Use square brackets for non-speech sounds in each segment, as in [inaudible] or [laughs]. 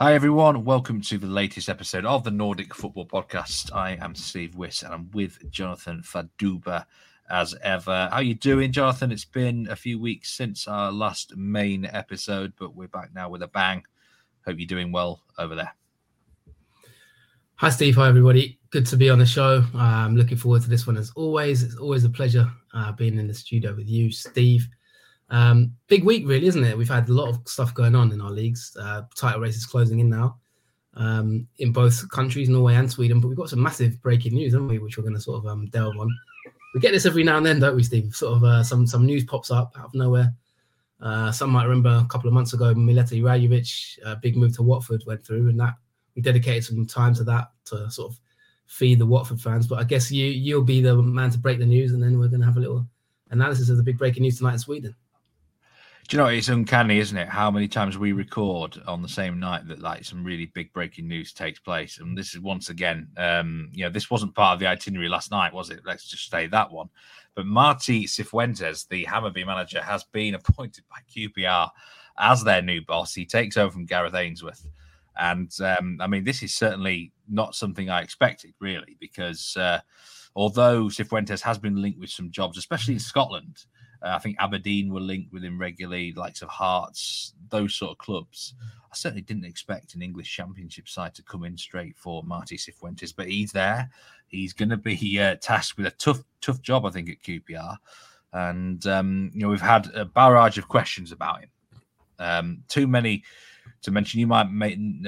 Hi, everyone. Welcome to the latest episode of the Nordic Football Podcast. I am Steve Wyss and I'm with Jonathan Fadugba as ever. How you doing, Jonathan? It's been a few weeks since our last main episode, but we're back now with a bang. Hope you're doing well over there. Hi, Steve. Hi, everybody. Good to be on the show. I'm looking forward to this one as always. It's always a pleasure uh, being in the studio with you, Steve. Um, big week, really, isn't it? We've had a lot of stuff going on in our leagues. Uh, title races closing in now um, in both countries, Norway and Sweden. But we've got some massive breaking news, haven't we? Which we're going to sort of um, delve on. We get this every now and then, don't we, Steve? Sort of uh, some some news pops up out of nowhere. Uh, some might remember a couple of months ago, Mileta Rajovic, a big move to Watford went through, and that we dedicated some time to that to sort of feed the Watford fans. But I guess you you'll be the man to break the news, and then we're going to have a little analysis of the big breaking news tonight in Sweden. Do you know it's uncanny, isn't it? How many times we record on the same night that like some really big breaking news takes place, and this is once again, um, you know, this wasn't part of the itinerary last night, was it? Let's just say that one. But Marti Cifuentes, the Hammarby manager, has been appointed by QPR as their new boss. He takes over from Gareth Ainsworth, and um, I mean, this is certainly not something I expected, really, because uh, although Cifuentes has been linked with some jobs, especially in Scotland uh, I think Aberdeen were linked with him regularly, likes of Hearts, those sort of clubs. I certainly didn't expect an English Championship side to come in straight for Marti Cifuentes, but he's there. He's going to be uh, tasked with a tough, tough job, I think, at QPR. And um, you know, we've had a barrage of questions about him. Um, too many to mention. You might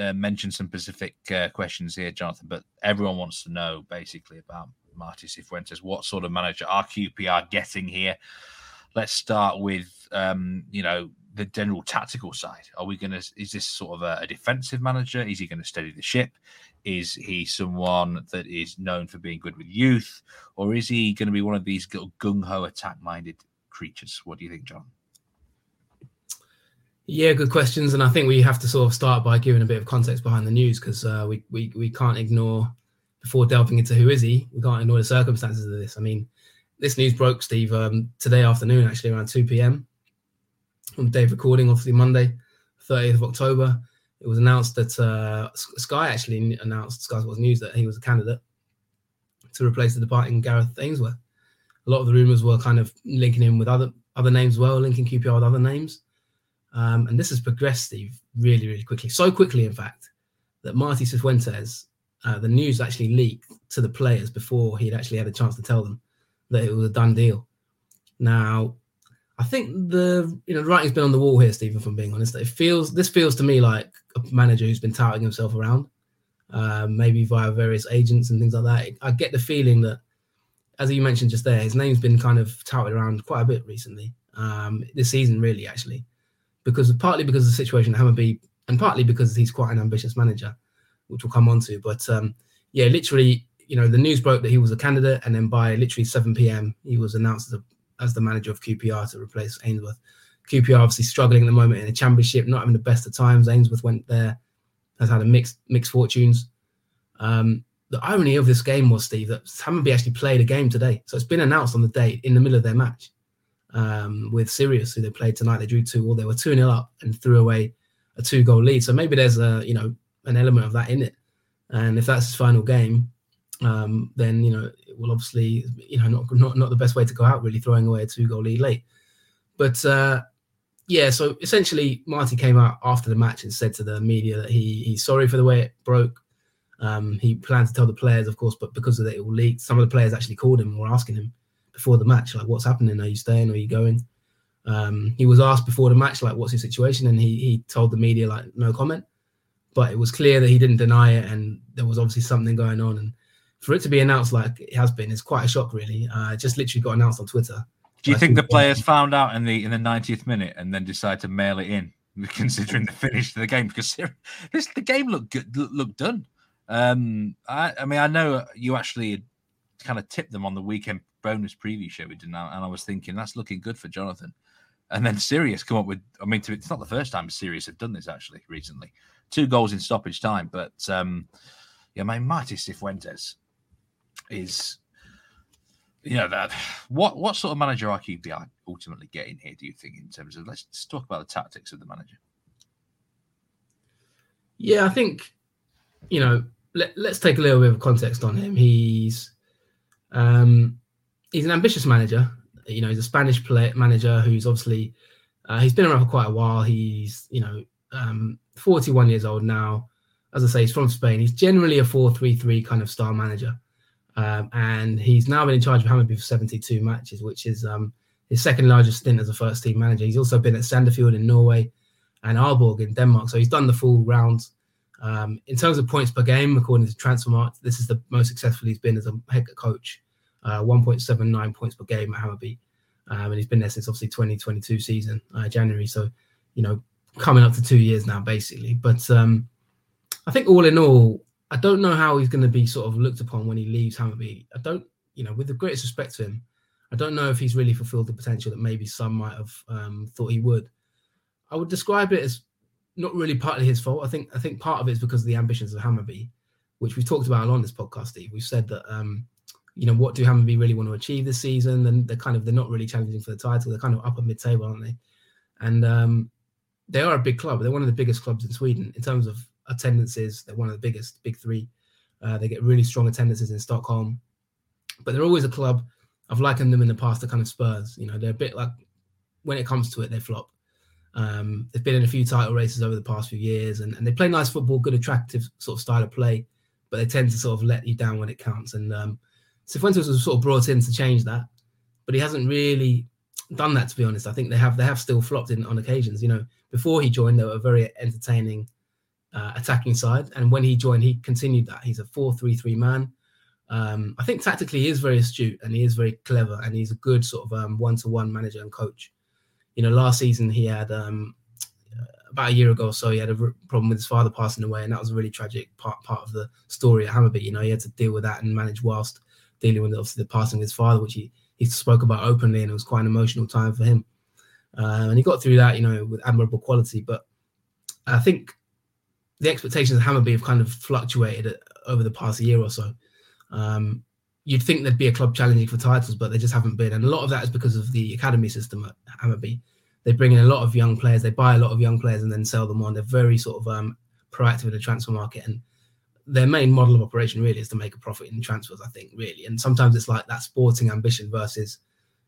uh, mention some specific uh, questions here, Jonathan, but everyone wants to know basically about Marti Cifuentes. What sort of manager are QPR getting here? Let's start with um, you know the general tactical side. Are we going to? Is this sort of a, a defensive manager? Is he going to steady the ship? Is he someone that is known for being good with youth, or is he going to be one of these little gung ho attack minded creatures? What do you think, John? Yeah, good questions, and I think we have to sort of start by giving a bit of context behind the news because uh, we, we we can't ignore before delving into who is he. We can't ignore the circumstances of this. I mean, this news broke, Steve, um, today afternoon, actually around 2 p.m. on the day of recording, obviously Monday, 30th of October. It was announced that uh, Sky actually announced, Sky Sports News, that he was a candidate to replace the departing Gareth Ainsworth. A lot of the rumours were kind of linking him with other other names well, linking QPR with other names. Um, and this has progressed, Steve, really, really quickly. So quickly, in fact, that Marty Cifuentes, uh, the news actually leaked to the players before he'd actually had a chance to tell them that it was a done deal. Now, I think the you know the writing's been on the wall here, Stephen. From being honest, it feels this feels to me like a manager who's been touting himself around, uh, maybe via various agents and things like that. I get the feeling that, as you mentioned just there, his name's been kind of touted around quite a bit recently, um, this season really actually, because partly because of the situation at Hammarby, and partly because he's quite an ambitious manager, which we'll come on to. But um, yeah, literally you know, the news broke that he was a candidate, and then by literally 7 p.m., he was announced as, a, as the manager of QPR to replace Ainsworth. QPR obviously struggling at the moment in the championship, not having the best of times. Ainsworth went there, has had a mixed mixed fortunes. Um, the irony of this game was, Steve, that Hammarby actually played a game today. So it's been announced on the day in the middle of their match um, with Sirius, who they played tonight. They drew 2 or they were 2 0 up and threw away a two goal lead. So maybe there's a, you know, an element of that in it. And if that's his final game, um, then you know it will obviously you know not not not the best way to go out really throwing away a two goal lead late. But uh, yeah, so essentially Marty came out after the match and said to the media that he he's sorry for the way it broke. Um, he planned to tell the players, of course, but because of it, it all leaked. Some of the players actually called him and were asking him before the match, like, "What's happening? Are you staying? Are you going?" Um, he was asked before the match, like, "What's your situation?" and he he told the media like, "No comment." But it was clear that he didn't deny it, and there was obviously something going on. And for it to be announced like it has been is quite a shock, really. Uh, just literally got announced on Twitter. Do you think the players found out in the in the 90th minute and then decided to mail it in, [laughs] considering the finish of the game? Because this the game looked good, looked done. Um, I, I mean, I know you actually kind of tipped them on the weekend bonus preview show we did now, and I was thinking that's looking good for Jonathan. And then Sirius come up with, I mean, it's not the first time Sirius have done this actually recently. Two goals in stoppage time, but um, yeah, my Marti Cifuentes is you know that what what sort of manager are QPR ultimately getting here? Do you think in terms of let's, let's talk about the tactics of the manager? Yeah, I think you know. Let, let's take a little bit of context on him. He's um, he's an ambitious manager. You know, he's a Spanish play, manager who's obviously uh, he's been around for quite a while. He's you know um, 41 years old now. As I say, he's from Spain. He's generally a 4-3-3 kind of style manager, um, and he's now been in charge of Hammarby for 72 matches, which is um, his second largest stint as a first team manager. He's also been at Sandefjord in Norway and Aalborg in Denmark, so he's done the full rounds. Um, in terms of points per game, according to Transfermarkt, this is the most successful he's been as a head coach. Uh, 1.79 points per game at Hammarby, um, and he's been there since obviously 2022 season, uh, January. So, you know, coming up to two years now, basically. But um, I think all in all, I don't know how he's going to be sort of looked upon when he leaves Hammarby. I don't, you know, with the greatest respect to him, I don't know if he's really fulfilled the potential that maybe some might have um, thought he would. I would describe it as not really partly his fault. I think I think part of it is because of the ambitions of Hammarby, which we've talked about on this podcast. Steve, we've said that um, you know what do Hammarby really want to achieve this season, and they're kind of they're not really challenging for the title. They're kind of upper mid table, aren't they? And um, they are a big club. They're one of the biggest clubs in Sweden in terms of attendances. They're one of the biggest, big three. Uh, they get really strong attendances in Stockholm, but they're always a club. I've likened them in the past to kind of Spurs. You know, they're a bit like when it comes to it, they flop. Um, they've been in a few title races over the past few years, and, and they play nice football, good, attractive sort of style of play, but they tend to sort of let you down when it counts. And um, Cifuentes was sort of brought in to change that, but he hasn't really done that. To be honest, I think they have they have still flopped in on occasions. You know, before he joined, they were a very entertaining uh, attacking side, and when he joined, he continued that. He's a four-three-three man. Um, I think tactically he is very astute and he is very clever, and he's a good sort of um, one-to-one manager and coach you know, last season he had um, about a year ago or so he had a problem with his father passing away, and that was a really tragic part part of the story at Hammarby. You know, he had to deal with that and manage whilst dealing with obviously the passing of his father, which he he spoke about openly, and it was quite an emotional time for him. Uh, and he got through that, you know, with admirable quality. But I think the expectations of Hammarby have kind of fluctuated over the past year or so. Um, you'd think there'd be a club challenging for titles, but they just haven't been. And a lot of that is because of the academy system at Hammarby. They bring in a lot of young players, they buy a lot of young players and then sell them on. They're very sort of um, proactive in the transfer market. And their main model of operation really is to make a profit in transfers, I think, really. And sometimes it's like that sporting ambition versus,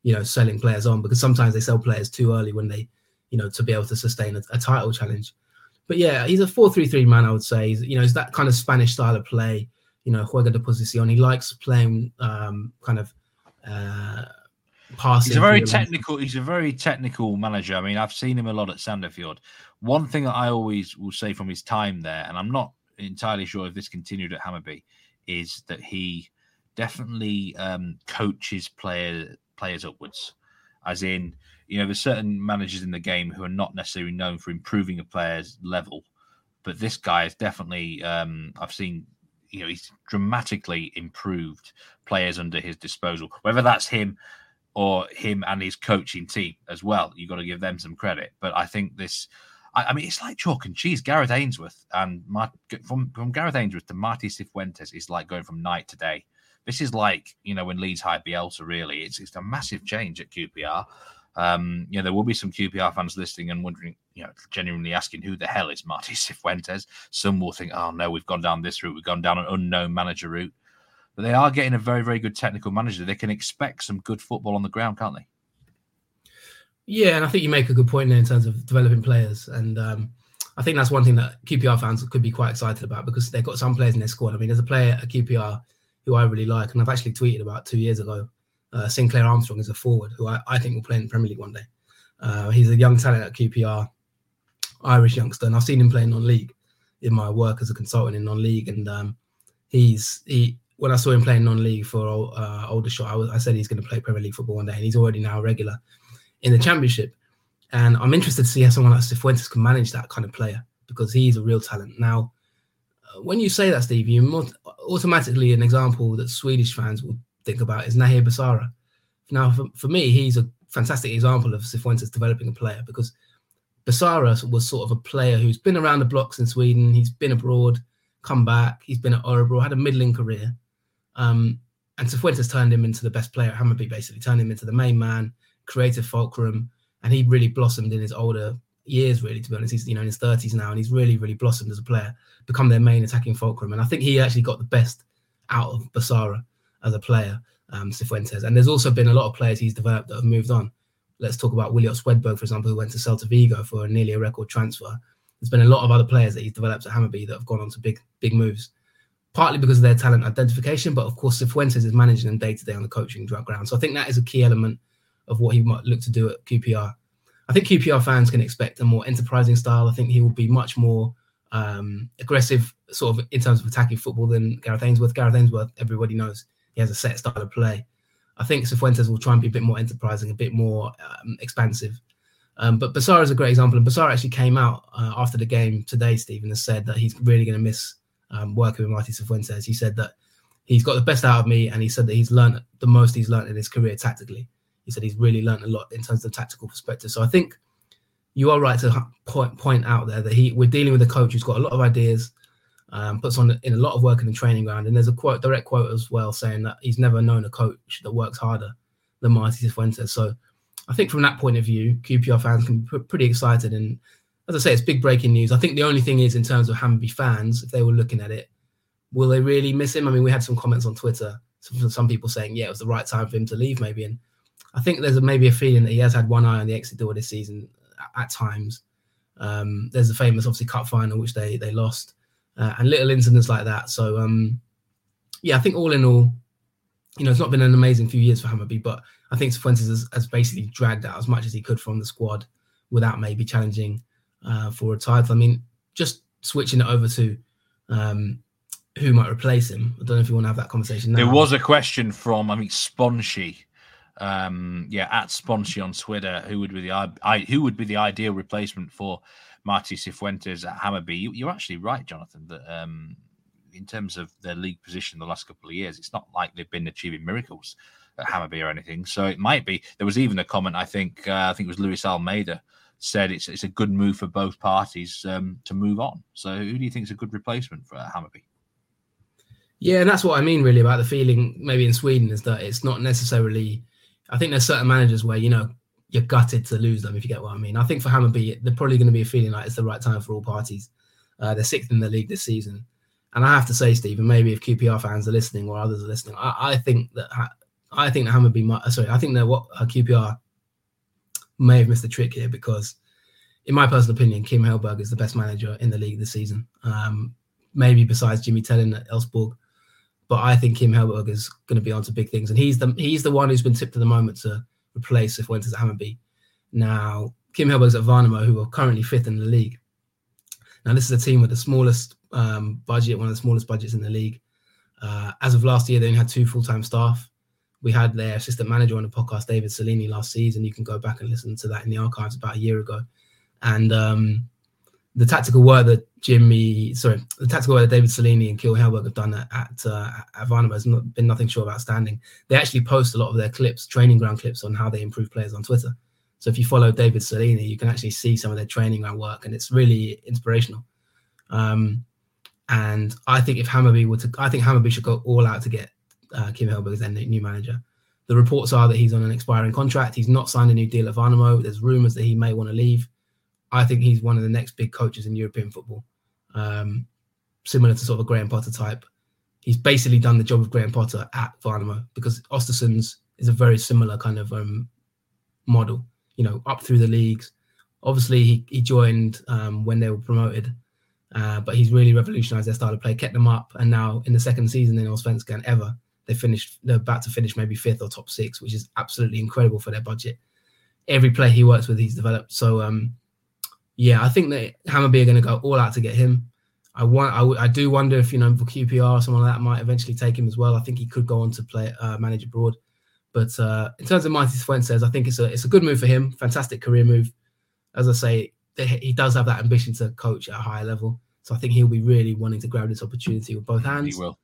you know, selling players on because sometimes they sell players too early when they, you know, to be able to sustain a, a title challenge. But yeah, he's a 4 3 3 man, I would say. He's, you know, it's that kind of Spanish style of play you know, juego de posición. He likes playing um, kind of uh, passing. He's a very technical. He's a very technical manager. I mean, I've seen him a lot at Sandefjord. One thing that I always will say from his time there, and I'm not entirely sure if this continued at Hammarby, is that he definitely um, coaches player players upwards. As in, you know, there's certain managers in the game who are not necessarily known for improving a player's level, but this guy is definitely. Um, I've seen you know he's dramatically improved players under his disposal. Whether that's him or him and his coaching team as well, you've got to give them some credit. But I think this, I, I mean, it's like chalk and cheese. Gareth Ainsworth and from from Gareth Ainsworth to Marty Cifuentes is like going from night to day. This is like you know when Leeds hired Bielsa. Really, it's it's a massive change at QPR. Um, you know, there will be some QPR fans listening and wondering, you know, genuinely asking who the hell is Marty [laughs] Cifuentes. Some will think, oh no, we've gone down this route, we've gone down an unknown manager route. But they are getting a very, very good technical manager. They can expect some good football on the ground, can't they? Yeah, and I think you make a good point there in terms of developing players. And um, I think that's one thing that QPR fans could be quite excited about because they've got some players in their squad. I mean, there's a player at QPR who I really like, and I've actually tweeted about two years ago uh, Sinclair Armstrong is a forward who I, I, think will play in the Premier League one day. Uh, he's a young talent at QPR, Irish youngster, and I've seen him playing non-league in my work as a consultant in non-league. And um, he's he when I saw him playing non-league for uh, I, was, I said he's going to play Premier League football one day, and he's already now a regular in the Championship. And I'm interested to see how someone like Cifuentes can manage that kind of player because he's a real talent. Now, uh, when you say that, Steve, you automatically an example that Swedish fans will think about is Nahir Besara. Now, for, for me, he's a fantastic example of Cifuentes developing a player because Besara was sort of a player who's been around the blocks in Sweden. He's been abroad, come back. He's been at Örebro, had a middling career. Um, and Cifuentes turned him into the best player at Hammarby, basically, turned him into the main man, creative fulcrum, and he really blossomed in his older years, really. To be honest, he's you know in his thirties now, and he's really, really blossomed as a player, become their main attacking fulcrum. And I think he actually got the best out of Besara as a player, um, Cifuentes. And there's also been a lot of players he's developed that have moved on. Let's talk about Williot Swedberg, for example, who went to Celta Vigo for a nearly a record transfer. There's been a lot of other players that he's developed at Hammarby that have gone on to big, big moves partly because of their talent identification, but of course, Cifuentes is managing them day to day on the coaching ground. So I think that is a key element of what he might look to do at QPR. I think QPR fans can expect a more enterprising style. I think he will be much more um, aggressive, sort of in terms of attacking football than Gareth Ainsworth. Gareth Ainsworth, everybody knows he has a set style of play. I think Cifuentes will try and be a bit more enterprising, a bit more um, expansive. Um, but Besara is a great example, and Besara actually came out uh, after the game today, Stephen, has said that he's really going to miss um, working with Marty Cifuentes. He said that he's got the best out of me, and he said that he's learned the most he's learned in his career tactically. He said he's really learned a lot in terms of tactical perspective. So I think you are right to point point out there that he we're dealing with a coach who's got a lot of ideas, um, puts on in a lot of work in the training ground, and there's a quote direct quote as well saying that he's never known a coach that works harder than Marty Cifuentes. So I think from that point of view, QPR fans can be pretty excited and as I say, it's big breaking news. I think the only thing is, in terms of Hamby fans, if they were looking at it, will they really miss him? I mean, we had some comments on Twitter, some, some people saying, yeah, it was the right time for him to leave, maybe. And I think there's a, maybe a feeling that he has had one eye on the exit door this season at, at times. Um, there's a famous, obviously, cup final which they they lost, uh, and little incidents like that. So, um, yeah, I think all in all, you know, it's not been an amazing few years for Hammarby, but I think Fuentes has, has basically dragged out as much as he could from the squad without maybe challenging uh, for a title. I mean, just switching it over to um, who might replace him. I don't know if you want to have that conversation now. There was a question from, I mean, Sponshy. Um, yeah, at Sponshy on Twitter, who would be the I, who would be the ideal replacement for Marty Cifuentes at Hammarby? You, are actually right, Jonathan. That um, in terms of their league position the last couple of years, it's not like they've been achieving miracles at Hammarby or anything. So it might be. There was even a comment. I think uh, I think it was Luis Almeida said it's it's a good move for both parties um, to move on. So who do you think is a good replacement for Hammarby? Yeah, and that's what I mean really about the feeling maybe in Sweden is that it's not necessarily. I think there's certain managers where you know you're gutted to lose them if you get what I mean. I think for Hammarby, they're probably going to be a feeling like it's the right time for all parties. Uh, they're sixth in the league this season, and I have to say, Stephen, maybe if QPR fans are listening or others are listening, I, I think that I think that Hammarby might. Sorry, I think that what uh, QPR may have missed the trick here because, in my personal opinion, Kim Hellberg is the best manager in the league this season. Um, maybe besides Jimmy Thelin at Elfsborg, but I think Kim Hellberg is going to be on to big things, and he's the he's the one who's been tipped at the moment to replace Cifuentes at Hammarby. Now, Kim Hellberg's at Värnamo, who are currently fifth in the league. Now, this is a team with the smallest um, budget, one of the smallest budgets in the league. Uh, as of last year, they only had two full-time staff we had their assistant manager on the podcast, David Cellini, last season. You can go back and listen to that in the archives about a year ago. And um, the tactical work that Jimmy, sorry, the tactical work that David Cellini and Kim Hellberg have done at uh, at Värnamo has not, been nothing short of outstanding. They actually post a lot of their clips, training ground clips, on how they improve players on Twitter. So if you follow David Cellini, you can actually see some of their training ground work, and it's really inspirational. Um, and I think if Hammarby were to, I think Hammarby should go all out to get uh, Kim Hellberg as their new manager. The reports are that he's on an expiring contract. He's not signed a new deal at Värnamo. There's rumours that he may want to leave. I think he's one of the next big coaches in European football, um, similar to sort of a Graham Potter type. He's basically done the job of Graham Potter at Värnamo because Östersunds is a very similar kind of um, model. You know, up through the leagues. Obviously, he, he joined um, when they were promoted, uh, but he's really revolutionised their style of play, kept them up, and now in the second season in Allsvenskan ever, they finished. They're about to finish maybe fifth or top six, which is absolutely incredible for their budget. Every player he works with, he's developed. So um, yeah, I think that Hammarby are going to go all out to get him. I want. I, w- I do wonder if you know for QPR or someone like that might eventually take him as well. I think he could go on to play uh, manage abroad. But uh, in terms of Marty Fuentes, I think it's a it's a good move for him. Fantastic career move. As I say, he does have that ambition to coach at a higher level. So I think he'll be really wanting to grab this opportunity with both hands. He will.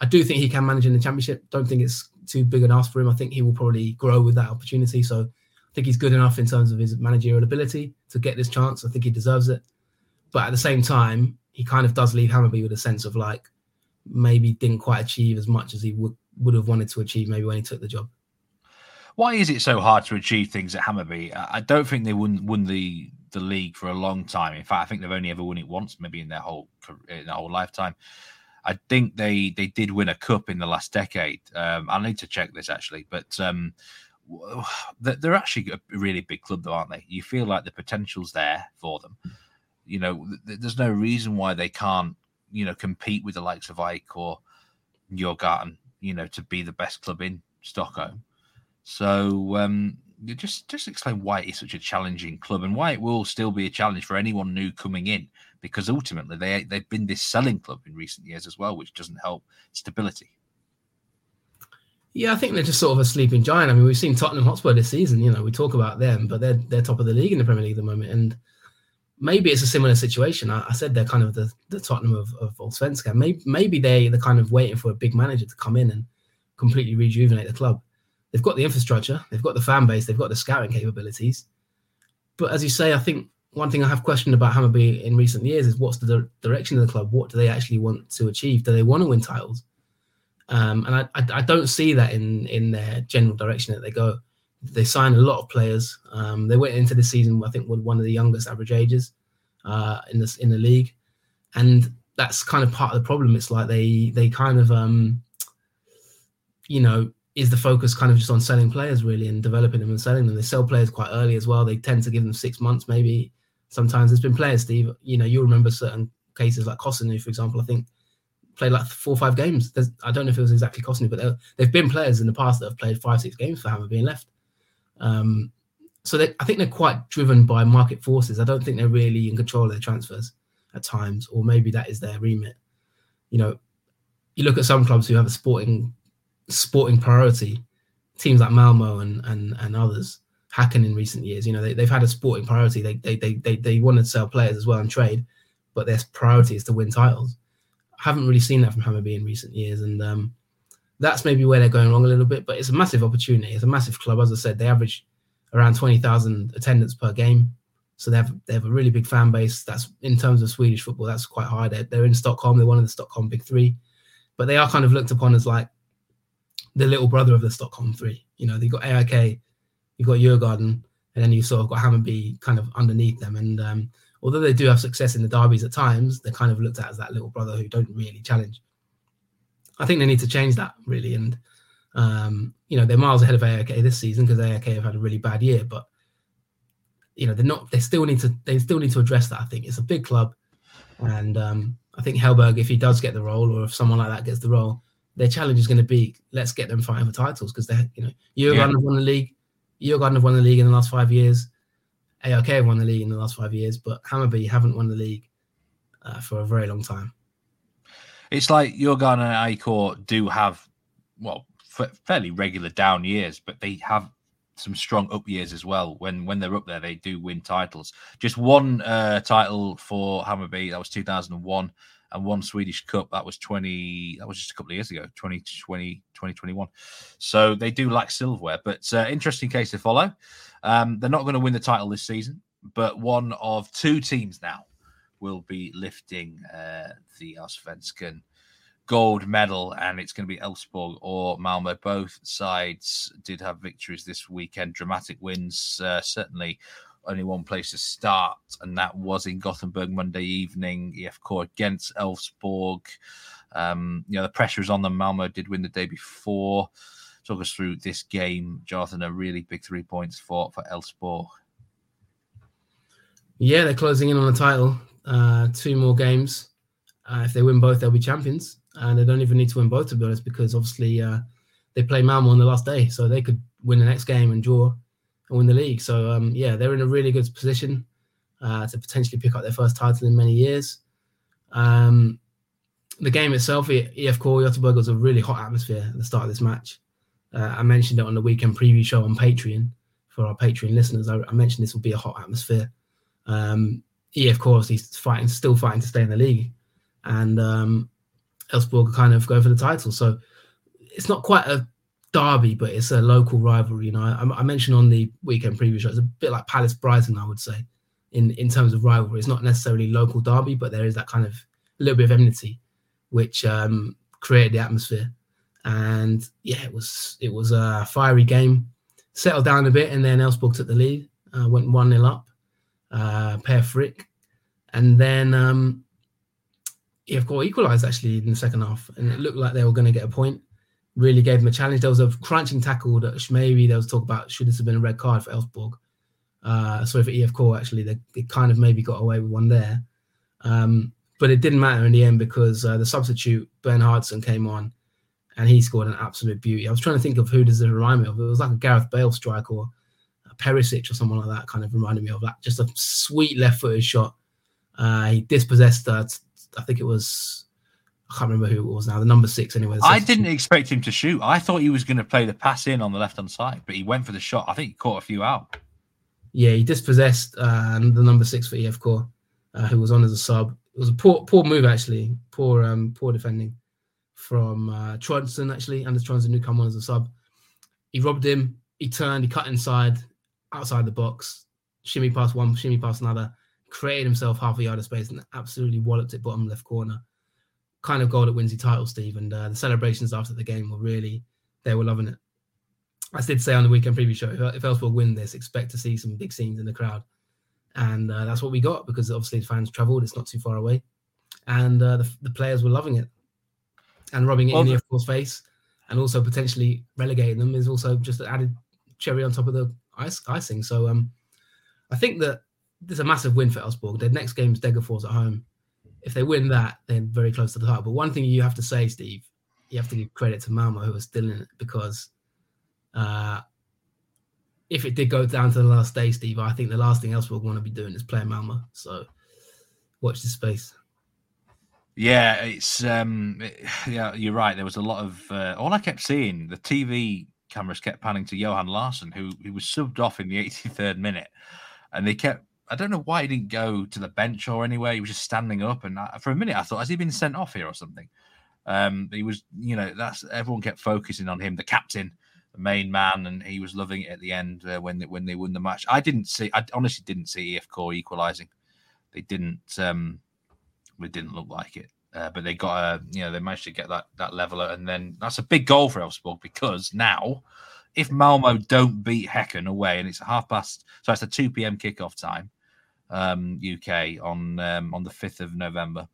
I do think he can manage in the championship. Don't think it's too big an ask for him. I think he will probably grow with that opportunity. So think he's good enough in terms of his managerial ability to get this chance. I think he deserves it. But at the same time, he kind of does leave Hammarby with a sense of like maybe didn't quite achieve as much as he would would have wanted to achieve maybe when he took the job. Why is it so hard to achieve things at Hammarby? I don't think they won won the the league for a long time. In fact, I think they've only ever won it once, maybe in their whole in their whole lifetime. I think they they did win a cup in the last decade. Um, I need to check this actually, but um, [sighs] they're actually a really big club, though, aren't they? You feel like the potential's there for them. You know, there's no reason why they can't, you know, compete with the likes of AIK or Djurgården, you know, to be the best club in Stockholm. So, um, just just explain why it's such a challenging club and why it will still be a challenge for anyone new coming in, because ultimately they they've been this selling club in recent years as well, which doesn't help stability. Yeah, I think they're just sort of a sleeping giant. I mean, we've seen Tottenham Hotspur this season. You know, we talk about them, but they're they're top of the league in the Premier League at the moment, and maybe it's a similar situation. I, I said they're kind of the, the Tottenham of of Allsvenskan. Maybe maybe they they're kind of waiting for a big manager to come in and completely rejuvenate the club. They've got the infrastructure, they've got the fan base, they've got the scouting capabilities. But as you say, I think one thing I have questioned about Hammarby in recent years is what's the direction of the club? What do they actually want to achieve? Do they want to win titles? Um, and I, I, I, don't see that in in their general direction that they go. They sign a lot of players. Um, they went into the season, I think, with one of the youngest average ages uh, in this in the league, and that's kind of part of the problem. It's like they they kind of um, you know is the focus kind of just on selling players really and developing them and selling them. They sell players quite early as well. They tend to give them six months maybe. Sometimes there's been players, Steve. You know, you remember certain cases like Kossounou, for example. I think played like four or five games. There's, I don't know if it was exactly costing but they've been players in the past that have played five, six games for Hammer being left. Um, so they, I think they're quite driven by market forces. I don't think they're really in control of their transfers at times, or maybe that is their remit. You know, you look at some clubs who have a sporting sporting priority, teams like Malmo and and and others, Häcken in recent years. You know, they, they've had a sporting priority. They they they they, they want to sell players as well and trade, but their priority is to win titles haven't really seen that from Hammarby in recent years, and um, that's maybe where they're going wrong a little bit. But it's a massive opportunity. It's a massive club, as I said. They average around twenty thousand attendance per game, so they have they have a really big fan base. That's in terms of Swedish football, that's quite high. They're, they're in Stockholm. They're one of the Stockholm big three, but they are kind of looked upon as like the little brother of the Stockholm three. You know, they've got AIK, you've got Djurgården, and then you've sort of got Hammarby kind of underneath them. And um, although they do have success in the derbies at times, they're kind of looked at as that little brother who don't really challenge. I think they need to change that really, and um, you know they're miles ahead of AIK this season because AIK have had a really bad year, but you know they're not. They still need to. They still need to address that. I think it's a big club, and um, I think Hellberg, if he does get the role, or if someone like that gets the role, their challenge is going to be let's get them fighting for titles because they're you know Djurgården yeah. have won the league, Djurgården have won the league in the last five years. AIK have won the league in the last five years, but Hammarby haven't won the league uh, for a very long time. It's like Djurgården and AIK do have, well, f- fairly regular down years, but they have some strong up years as well. When when they're up there, they do win titles. Just one uh, title for Hammarby that was 2001, and one Swedish Cup that was 20. That was just a couple of years ago, 2020, 2021. So they do lack silverware, but uh, interesting case to follow. Um, they're not going to win the title this season, but one of two teams now will be lifting uh, the Allsvenskan gold medal, and it's going to be Elfsborg or Malmo. Both sides did have victories this weekend, dramatic wins. Uh, certainly, only one place to start, and that was in Gothenburg Monday evening. IFK against Elfsborg. Um, you know the pressure is on them. Malmo did win the day before talk us through this game, Jonathan. A really big three points for for Elfsborg. Yeah, they're closing in on the title. Uh, two more games. Uh, if they win both, they'll be champions, and they don't even need to win both to be honest, because obviously uh, they play Malmo on the last day, so they could win the next game and draw and win the league. So um, yeah, they're in a really good position uh, to potentially pick up their first title in many years. Um, the game itself, IFK Göteborg was a really hot atmosphere at the start of this match. Uh, I mentioned it on the weekend preview show on Patreon for our Patreon listeners. I, I mentioned this will be a hot atmosphere. Um, EF, of course, he's fighting, still fighting to stay in the league, and um, Elfsborg kind of go for the title. So it's not quite a derby, but it's a local rivalry. You know, I, I mentioned on the weekend preview show, it's a bit like Palace Brighton, I would say, in in terms of rivalry. It's not necessarily local derby, but there is that kind of little bit of enmity, which um, created the atmosphere and yeah, it was it was a fiery game. Settled down a bit, and then Elfsborg took the lead, uh, went one 0 up, uh, Per Frick, and then um, IFK equalised actually in the second half, and it looked like they were going to get a point. Really gave them a challenge. There was a crunching tackle that maybe there was talk about should this have been a red card for Elfsborg. Uh, sorry for IFK actually, they, they kind of maybe got away with one there. Um, but it didn't matter in the end because uh, the substitute Bernhardsson came on and he scored an absolute beauty. I was trying to think of who does it remind me of. It was like a Gareth Bale strike or a Perisic or someone like that. Kind of reminded me of that. Just a sweet left-footed shot. Uh, he dispossessed. Uh, I think it was. I can't remember who it was now. The number six, anyway. I didn't expect him to shoot. I thought he was going to play the pass in on the left hand side, but he went for the shot. I think he caught a few out. Yeah, he dispossessed uh, the number six for IFK, uh, who was on as a sub. It was a poor, poor move actually. Poor, um, poor defending from uh, Trondsen, actually. Anders Trondsen, who come on as a sub. He robbed him. He turned. He cut inside, outside the box. Shimmy past one, shimmy past another. Created himself half a yard of space and absolutely walloped it bottom left corner. Kind of goal that wins the title, Steve. And uh, the celebrations after the game were really, they were loving it. I did say on the weekend preview show, if Elfsborg win this, expect to see some big scenes in the crowd. And uh, that's what we got because obviously the fans travelled. It's not too far away. And uh, the, the players were loving it and rubbing it well, in the of face, and also potentially relegating them is also just an added cherry on top of the ice icing. So um, I think that there's a massive win for Elfsborg. Their next game is Degerfors at home. If they win that, they're very close to the title. But one thing you have to say, Steve, you have to give credit to Malmo who are still in it because uh, if it did go down to the last day, Steve, I think the last thing we'll want to be doing is playing Malmo. So watch this space. Yeah, it's um, it, [sighs] yeah, you're right. There was a lot of uh, all I kept seeing. The TV cameras kept panning to Johan Larsson, who who was subbed off in the [laughs] 83rd minute, and they kept. I don't know why he didn't go to the bench or anywhere. He was just standing up, and I, for a minute I thought, has he been sent off here or something? Um, he was, you know, that's everyone kept focusing on him, the captain, the main man, and he was loving it at the end uh, when they, when they won the match. I didn't see, I honestly didn't see IFK equalising. They didn't. Um, it didn't look like it. Uh, but they got a, you know, they managed to get that that leveler, and then that's a big goal for Elfsborg because now, if Malmo don't beat Häcken away, and it's half past, so it's a two p.m. kickoff time, um, UK on um, on the fifth of November,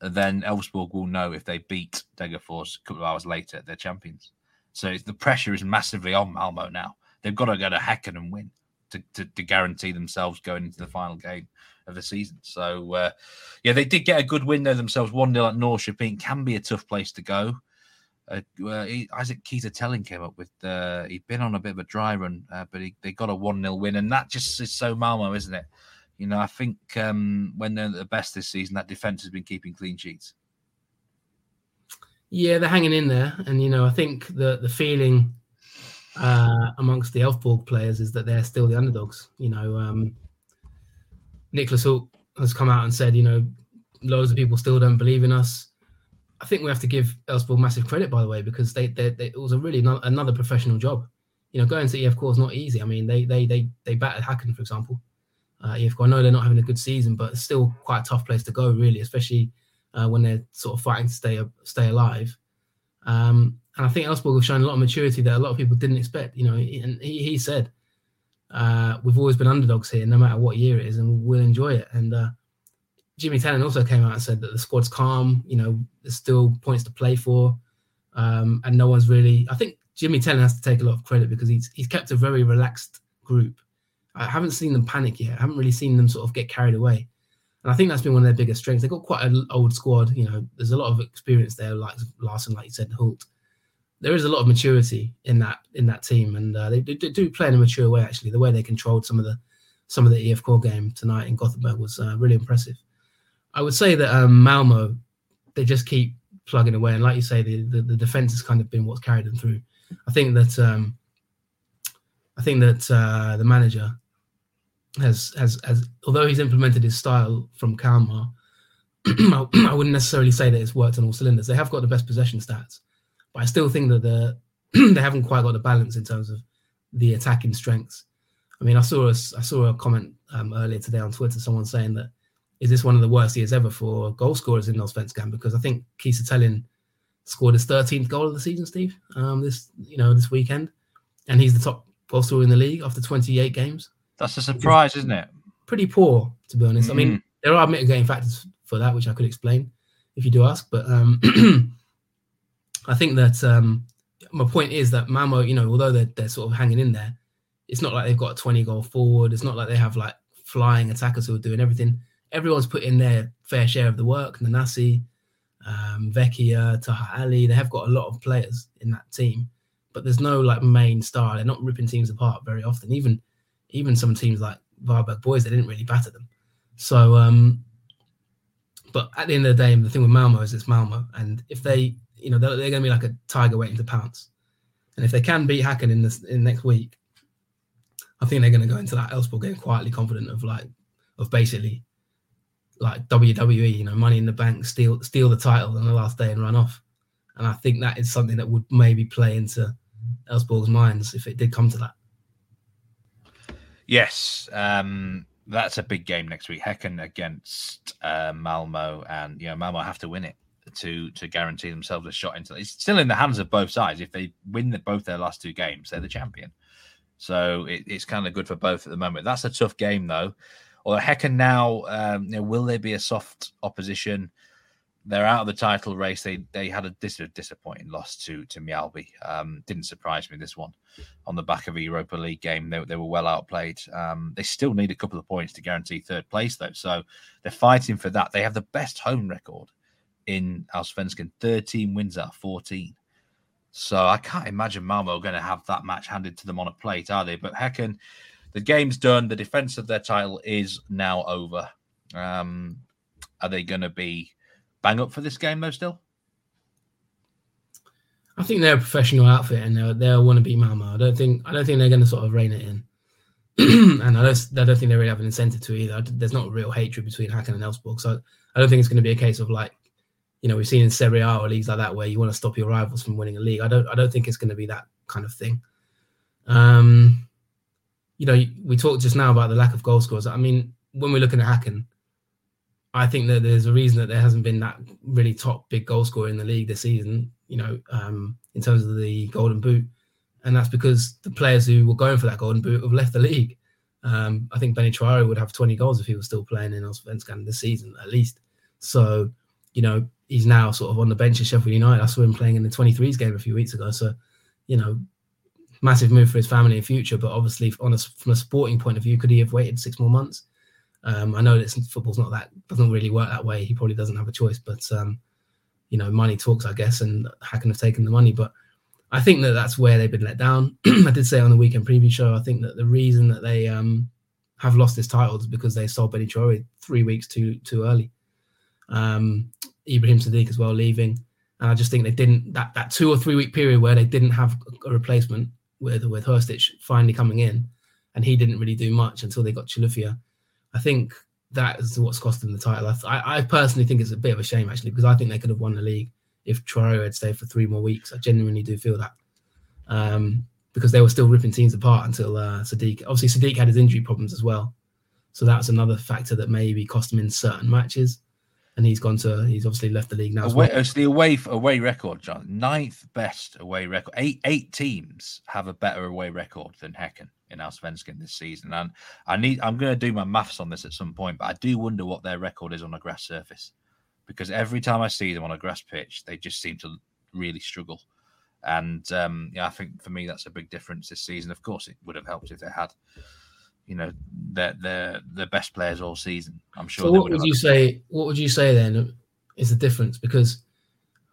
then Elfsborg will know if they beat Degerfors a couple of hours later, they're champions. So the pressure is massively on Malmo now. They've got to go to Häcken and win to, to, to guarantee themselves going into the final game of the season. So, uh, yeah, they did get a good win there themselves. 1 0 at Norrköping can be a tough place to go. Uh, uh, he, Isaac Kiese came up with, uh, he'd been on a bit of a dry run, uh, but he, they got a 1 0 win. And that just is so Malmo, isn't it? You know, I think um, when they're the best this season, that defense has been keeping clean sheets. Yeah, they're hanging in there. And, you know, I think the, the feeling uh, amongst the Elfsborg players is that they're still the underdogs. You know, um, Niklas Hult has come out and said, you know, loads of people still don't believe in us. I think we have to give Elfsborg massive credit, by the way, because they, they, they it was a really no, another professional job. You know, going to IFK is not easy. I mean, they they they they battered Häcken, for example. Uh, IFK, I know they're not having a good season, but it's still quite a tough place to go, really, especially uh, when they're sort of fighting to stay stay alive. Um, and I think Elfsborg have shown a lot of maturity that a lot of people didn't expect. You know, and he, he said uh, we've always been underdogs here, no matter what year it is, and we'll enjoy it. And uh, Jimmy Thelin also came out and said that the squad's calm. You know, there's still points to play for, um, and no one's really. I think Jimmy Thelin has to take a lot of credit because he's he's kept a very relaxed group. I haven't seen them panic yet. I haven't really seen them sort of get carried away. And I think that's been one of their biggest strengths. They've got quite an old squad. You know, there's a lot of experience there, like Larsson, like you said, Hult there is a lot of maturity in that in that team, and uh, they, they, do play in a mature way. Actually, the way they controlled some of the some of the IFK game tonight in Gothenburg was uh, really impressive. I would say that um, Malmo they just keep plugging away, and like you say, the, the, the defense has kind of been what's carried them through. I think that um, I think that uh, the manager has has has although he's implemented his style from Kalmar, [clears throat] I wouldn't necessarily say that it's worked on all cylinders. They have got the best possession stats but I still think that the [clears throat] they haven't quite got the balance in terms of the attacking strengths. I mean, I saw a, I saw a comment um, earlier today on Twitter, someone saying that is this one of the worst years ever for goal scorers in Allsvenskan? Because I think Kiese Thelin scored his 13th goal of the season, Steve, um, this you know this weekend, and he's the top goal scorer in the league after 28 games. That's a surprise, isn't it? pretty poor, to be honest. Mm. I mean, there are mitigating factors for that, which I could explain if you do ask. But um, [clears throat] I think that um, my point is that Malmo, you know, although they're, they're sort of hanging in there, it's not like they've got a 20 goal forward. It's not like they have like flying attackers who are doing everything. Everyone's put in their fair share of the work. Nanasi, um, Vecchia, Taha Ali, they have got a lot of players in that team, but there's no like main star. They're not ripping teams apart very often. Even even some teams like Varberg Boys, they didn't really batter them. So, um, but at the end of the day, the thing with Malmo is it's Malmo, and if they, you know, they're, they're going to be like a tiger waiting to pounce. And if they can beat Häcken in this in next week, I think they're going to go into that Elfsborg game quietly confident of like of basically like WWE, you know, money in the bank, steal steal the title on the last day and run off. And I think that is something that would maybe play into Elfsborg's minds if it did come to that. Yes, um, that's a big game next week. Häcken against uh, Malmo, and you know Malmo have to win it to to guarantee themselves a shot into. It's still in the hands of both sides. If they win the, both their last two games, they're the champion. So it, it's kind of good for both at the moment. That's a tough game though. Or Häcken now, um, you know, will there be a soft opposition? They're out of the title race. They they had a dis- disappointing loss to to Mjällby. Um, didn't surprise me this one on the back of a Europa League game. They, they were well outplayed. Um, they still need a couple of points to guarantee third place though, so they're fighting for that. They have the best home record in Allsvenskan, 13 wins out of 14. So I can't imagine Malmo going to have that match handed to them on a plate, are they? But Häcken, the game's done. The defense of their title is now over. Um, are they going to be bang up for this game though? Still, I think they're a professional outfit and they'll, they'll want to beat Malmo. I don't think I don't think they're going to sort of rein it in. [clears throat] and I don't, I don't think they really have an incentive to either. There's not real hatred between Häcken and Elfsborg, so I don't think it's going to be a case of like, you know, we've seen in Serie A or leagues like that where you want to stop your rivals from winning a league. I don't, I don't think it's going to be that kind of thing. Um, you know, we talked just now about the lack of goal scorers. I mean, when we're looking at Häcken, I think that there's a reason that there hasn't been that really top big goal scorer in the league this season. You know, um, in terms of the Golden Boot, and that's because the players who were going for that Golden Boot have left the league. Um, I think Bénie Traore would have 20 goals if he was still playing in Allsvenskan this season, at least. So, you know, he's now sort of on the bench at Sheffield United. I saw him playing in the 23s game a few weeks ago. So, you know, massive move for his family and future. But obviously, on a, from a sporting point of view, could he have waited six more months? Um, I know that football's not that doesn't really work that way. He probably doesn't have a choice, but um, you know, money talks, I guess, and Häcken have taken the money. But I think that that's where they've been let down. [clears throat] I did say on the weekend preview show, I think that the reason that they um, have lost this title is because they sold Bénie Traore three weeks too too early. Um, Ibrahim Sadiq as well leaving, and I just think they didn't that that two or three week period where they didn't have a replacement with with Hrstić finally coming in, and he didn't really do much until they got Chilufya. I think that is what's cost them the title. I, I personally think it's a bit of a shame actually because I think they could have won the league if Traore had stayed for three more weeks. I genuinely do feel that. Um, because they were still ripping teams apart until uh, Sadiq. Obviously, Sadiq had his injury problems as well, so that's another factor that maybe cost him in certain matches. And he's gone to. He's obviously left the league now. Away, well. It's the away away record, John. Ninth best away record. Eight eight teams have a better away record than Häcken in Allsvenskan this season. And I need. I'm going to do my maths on this at some point, but I do wonder what their record is on a grass surface, because every time I see them on a grass pitch, they just seem to really struggle. And um, yeah, I think for me that's a big difference this season. Of course, it would have helped if they had, you know, their their their best players all season. I'm sure. So what would you say? What would you say then is the difference? Because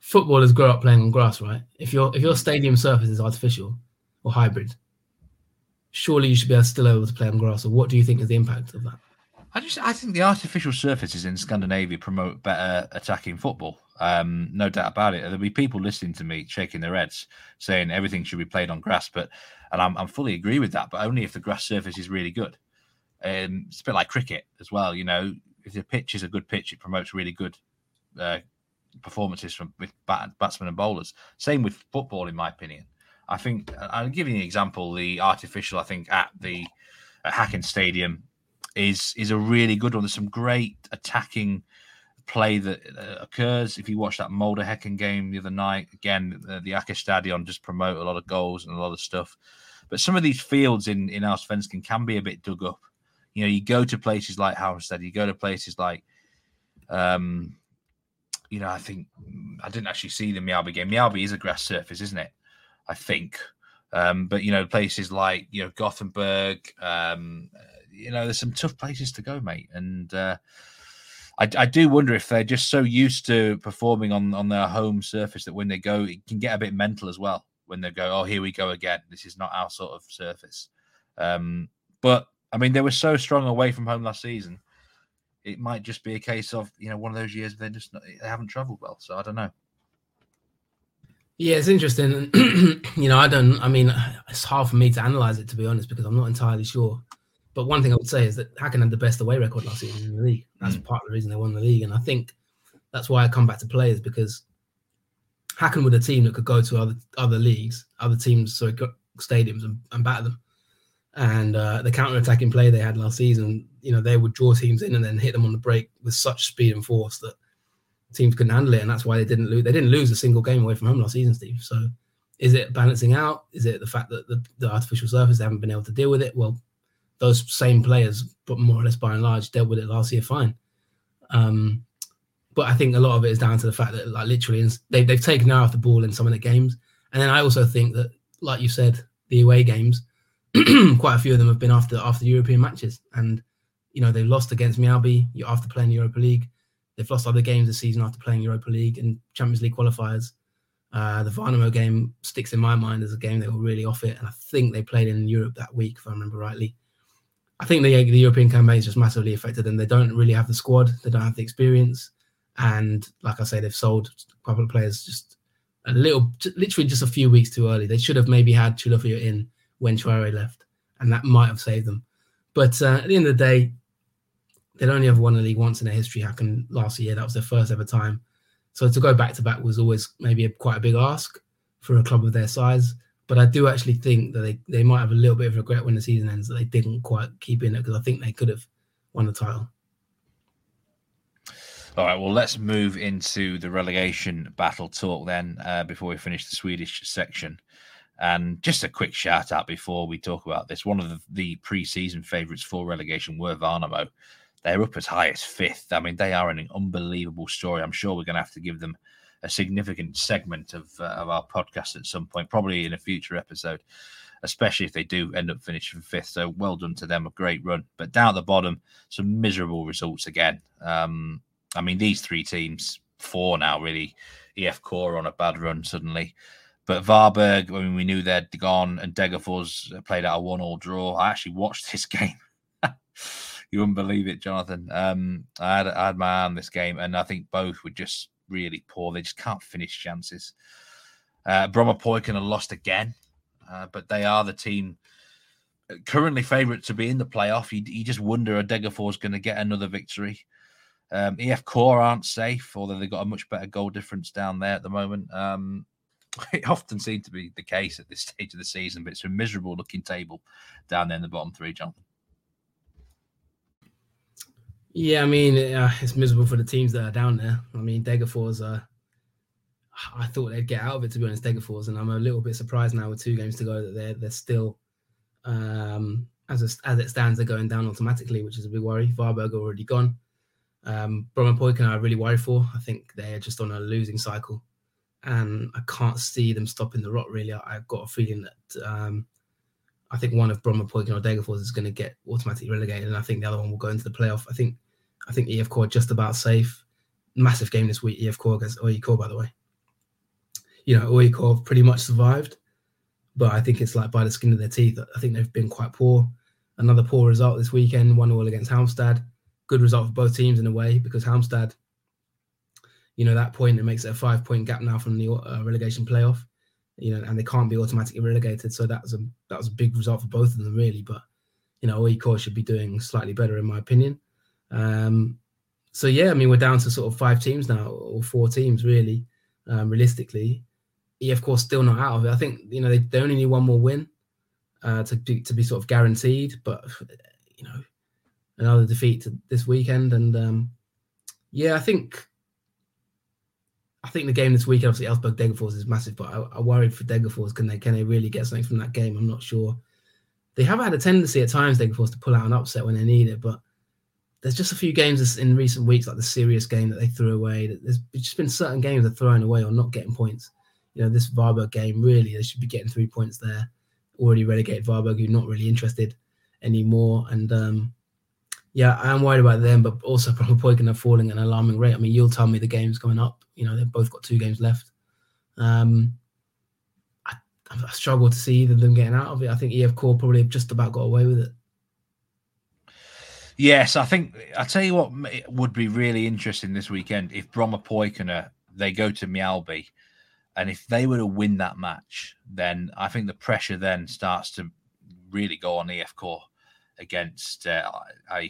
footballers grow up playing on grass, right? If your if your mm. stadium surface is artificial or hybrid, surely you should be able, still able to play on grass. Or what do you think is the impact of that? I just I think the artificial surfaces in Scandinavia promote better attacking football. Um, no doubt about it. There'll be people listening to me shaking their heads, saying everything should be played on grass. But and I'm, I'm fully agree with that, but only if the grass surface is really good. Um, it's a bit like cricket as well. You know, if the pitch is a good pitch, it promotes really good uh, performances from with bat, batsmen and bowlers. Same with football, in my opinion. I think I'll give you an example. The artificial, I think, at the at Häcken Stadium is is a really good one. There's some great attacking play that uh, occurs. If you watch that Molde Häcken game the other night, again, the, the Aker Stadion just promote a lot of goals and a lot of stuff. But some of these fields in in Allsvenskan can be a bit dug up. You know, you go to places like Halmstad, you go to places like, um, you know, I think I didn't actually see the Mjällby game. Mjällby is a grass surface, isn't it? I think. Um, but you know, places like you know Gothenburg, um, you know, there's some tough places to go, mate. And uh, I, I, do wonder if they're just so used to performing on on their home surface that when they go, it can get a bit mental as well. When they go, oh, here we go again. This is not our sort of surface. Um, but I mean, they were so strong away from home last season. It might just be a case of you know one of those years they just they haven't travelled well. So I don't know. Yeah, it's interesting. [clears throat] you know, I don't. I mean, it's hard for me to analyze it to be honest because I'm not entirely sure. But one thing I would say is that Häcken had the best away record last season in the league. That's mm. part of the reason they won the league, and I think that's why I come back to players because Häcken were a team that could go to other other leagues, other teams, so stadiums and, and batter them. And uh, the counter attacking play they had last season, you know, they would draw teams in and then hit them on the break with such speed and force that teams couldn't handle it, and that's why they didn't lose. They didn't lose a single game away from home last season, Steve. So, is it balancing out? Is it the fact that the, the artificial surface they haven't been able to deal with it? Well, those same players, but more or less by and large, dealt with it last year fine. Um, but I think a lot of it is down to the fact that, like, literally, they've they've taken out the ball in some of the games, and then I also think that, like you said, the away games, [clears throat] quite a few of them have been after after European matches, and you know they've lost against Mjällby after playing Europa League They've lost other games this season after playing Europa League and Champions League qualifiers. Uh, the Varnamo game sticks in my mind as a game they were really off it, and I think they played in Europe that week, if I remember rightly. I think the, the European campaign is just massively affected them. They don't really have the squad, they don't have the experience, and like I say, they've sold a couple of players just a little, literally just a few weeks too early. They should have maybe had Chilufya in when Traore left, and that might have saved them. But uh, at the end of the day, They'd only ever won the league once in their history. Häcken last year, that was their first ever time. So to go back to back was always maybe a, quite a big ask for a club of their size. But I do actually think that they, they might have a little bit of regret when the season ends that they didn't quite keep in it because I think they could have won the title. All right, well, let's move into the relegation battle talk then uh, before we finish the Swedish section. And just a quick shout out before we talk about this. One of the, the pre season favourites for relegation were Varnamo they're up as high as fifth. I mean, they are an unbelievable story. I'm sure we're going to have to give them a significant segment of, uh, of our podcast at some point, probably in a future episode, especially if they do end up finishing fifth. So well done to them, a great run. But down at the bottom, some miserable results again. Um, I mean, these three teams, four now really. IFK on a bad run suddenly. But Varberg, I mean, we knew they'd gone, and Degerfors played out a one-all draw. I actually watched this [laughs] game you wouldn't believe it, Jonathan. Um, I had I had my eye on this game, and I think both were just really poor. They just can't finish chances. Uh, Brommapojkarna lost again, uh, but they are the team currently favourite to be in the playoff. You, you just wonder are Degerfors going to get another victory. Um, Core aren't safe, although they've got a much better goal difference down there at the moment. Um, [laughs] it often seems to be the case at this stage of the season, but it's a miserable looking table down there in the bottom three, Jonathan. Yeah, I mean, uh, it's miserable for the teams that are down there. I mean, Degerfors, uh, I thought they'd get out of it, to be honest, Degerfors, and I'm a little bit surprised now with two games to go that they're, they're still, um, as, a, as it stands, they're going down automatically, which is a big worry. Varberg already gone. Um, Brommapojkarna I really worry for. I think they're just on a losing cycle, and I can't see them stopping the rot, really. I, have got a feeling that um, I think one of Brommapojkarna or Degerfors is going to get automatically relegated, and I think the other one will go into the playoff. I think I think IFK are just about safe. Massive game this week, IFK against AIK, by the way. You know, AIK pretty much survived, but I think it's like by the skin of their teeth. I think they've been quite poor. Another poor result this weekend, one all against Halmstad. Good result for both teams in a way because Halmstad, you know, that point it makes it a five point gap now from the uh, relegation playoff you know, and they can't be automatically relegated. So that was a that was a big result for both of them, really. But you know, AIK should be doing slightly better, in my opinion. Um, so yeah, I mean, we're down to sort of five teams now, or four teams, really. Um, realistically, IFK still not out of it. I think you know they, they only need one more win uh, to be, to be sort of guaranteed. But you know, another defeat this weekend, and um, yeah, I think I think the game this week, obviously, Elfsborg Degerfors is massive, but I, I worried for Degerfors. Can they can they really get something from that game? I'm not sure. they have had a tendency at times, Degerfors, to pull out an upset when they need it, but there's just a few games in recent weeks, like the Sirius game that they threw away. There's just been certain games they're throwing away or not getting points. You know, this Varberg game, really, they should be getting three points there. Already relegated Varberg, who not really interested anymore. And um, yeah, I am worried about them, but also [laughs] Brommapojkarna falling at an alarming rate. I mean, you'll tell me the game's coming up. You know, they've both got two games left. Um, I, I struggle to see them getting out of it. I think IFK probably have just about got away with it. Yes, I think I tell you what would be really interesting this weekend if Brommapojkarna they go to Mjällby, and if they were to win that match, then I think the pressure then starts to really go on IFK against uh,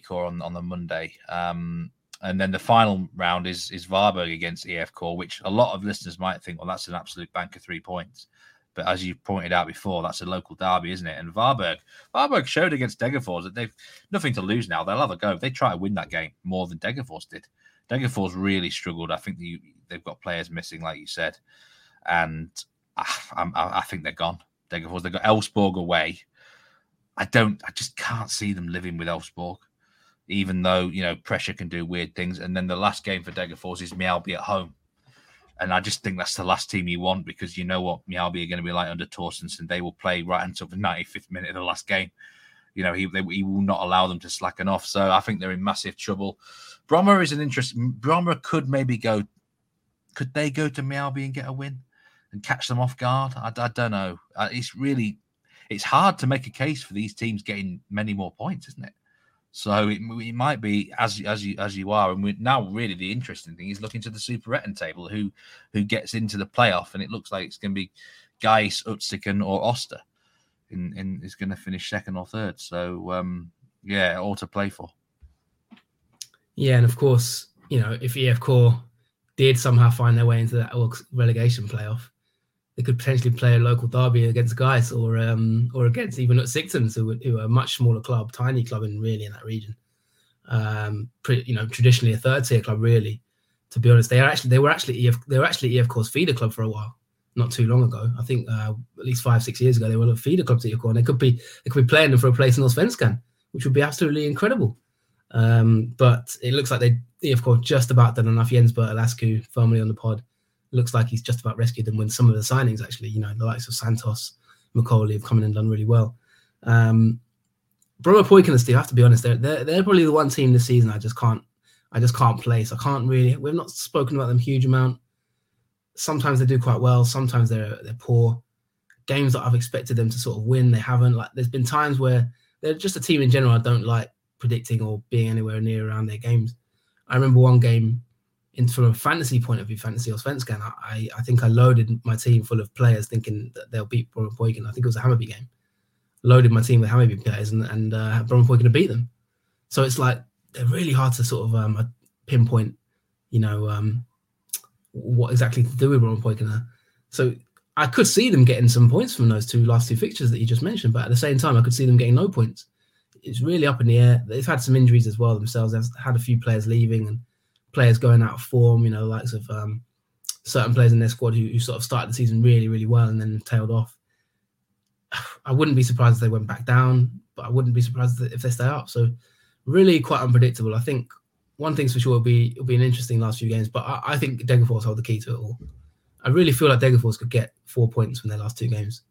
Core on, on the Monday. Um, and then the final round is is Varberg against IFK, which a lot of listeners might think, well, that's an absolute bank of three points. But as you pointed out before, that's a local derby, isn't it? And Varberg, Varberg showed against Degerfors that they've nothing to lose now. They'll have a go. They try to win that game more than Degerfors did. Degerfors really struggled. I think the, they've got players missing, like you said, and I, I, I think they're gone. Degerfors. They've got Elfsborg away. I don't. I just can't see them living with Elfsborg, even though you know pressure can do weird things. And then the last game for Degerfors is Mjällby at home. And I just think that's the last team you want because you know what Mjällby are going to be like under Torstensson. They will play right until the 95th minute of the last game. You know, he, they, he will not allow them to slacken off. So I think they're in massive trouble. Bromma is an interesting. Bromma could maybe go. Could they go to Mjällby and get a win and catch them off guard? I, I don't know. Uh, it's really, it's hard to make a case for these teams getting many more points, isn't it? So it, it, might be as as you as you are, and we, now really the interesting thing is looking to the Superettan table, who who gets into the playoff, and it looks like it's going to be Gais, Utsikten, or Oster, in in is going to finish second or third. So um, yeah, all to play for. Yeah, and of course, you know, if IFK did somehow find their way into that relegation playoff, they could potentially play a local derby against Gais or um, or against even Utsikten, who, who are a much smaller club, tiny club in really in that region. Um, pretty, you know, traditionally a third tier club, really. To be honest, they are actually they were actually EF they were actually IFK's feeder club for a while, not too long ago. I think uh, at least five six years ago they were a feeder club to EF and they could be they could be playing them for a place in Allsvenskan, which would be absolutely incredible. Um, but it looks like they IFK just about done enough. Jens Berthel Askou, firmly on the pod, looks like he's just about rescued them when some of the signings. Actually, you know, the likes of Santos, McCauley have come in and done really well. Um, Brommapojkarna, Steve, I have to be honest, they're, they're, they're probably the one team this season I just can't I just can't place. I can't really. We've not spoken about them huge amount. Sometimes they do quite well. Sometimes they're they're poor. Games that I've expected them to sort of win, they haven't. Like there's been times where they're just a team in general I don't like predicting or being anywhere near around their games. I remember one game in from a fantasy point of view, fantasy Allsvenskan, I, I think I loaded my team full of players thinking that they'll beat Brommapojkarna. I think it was a Hammarby game. Loaded my team with Hammarby players and and uh, Brommapojkarna beat them. So it's like they're really hard to sort of um, uh, pinpoint, you know, um, what exactly to do with Brommapojkarna. So I could see them getting some points from those two last two fixtures that you just mentioned, but at the same time, I could see them getting no points. It's really up in the air. They've had some injuries as well themselves. They've had a few players leaving and players going out of form, you know, likes of um, certain players in their squad who, who, sort of started the season really, really well and then tailed off. I wouldn't be surprised if they went back down, but I wouldn't be surprised if they stay up. So really quite unpredictable. I think one thing's for sure will be it'll be an interesting last few games, but I, I think Degerfors hold the key to it all. I really feel like Degerfors could get four points from their last two games,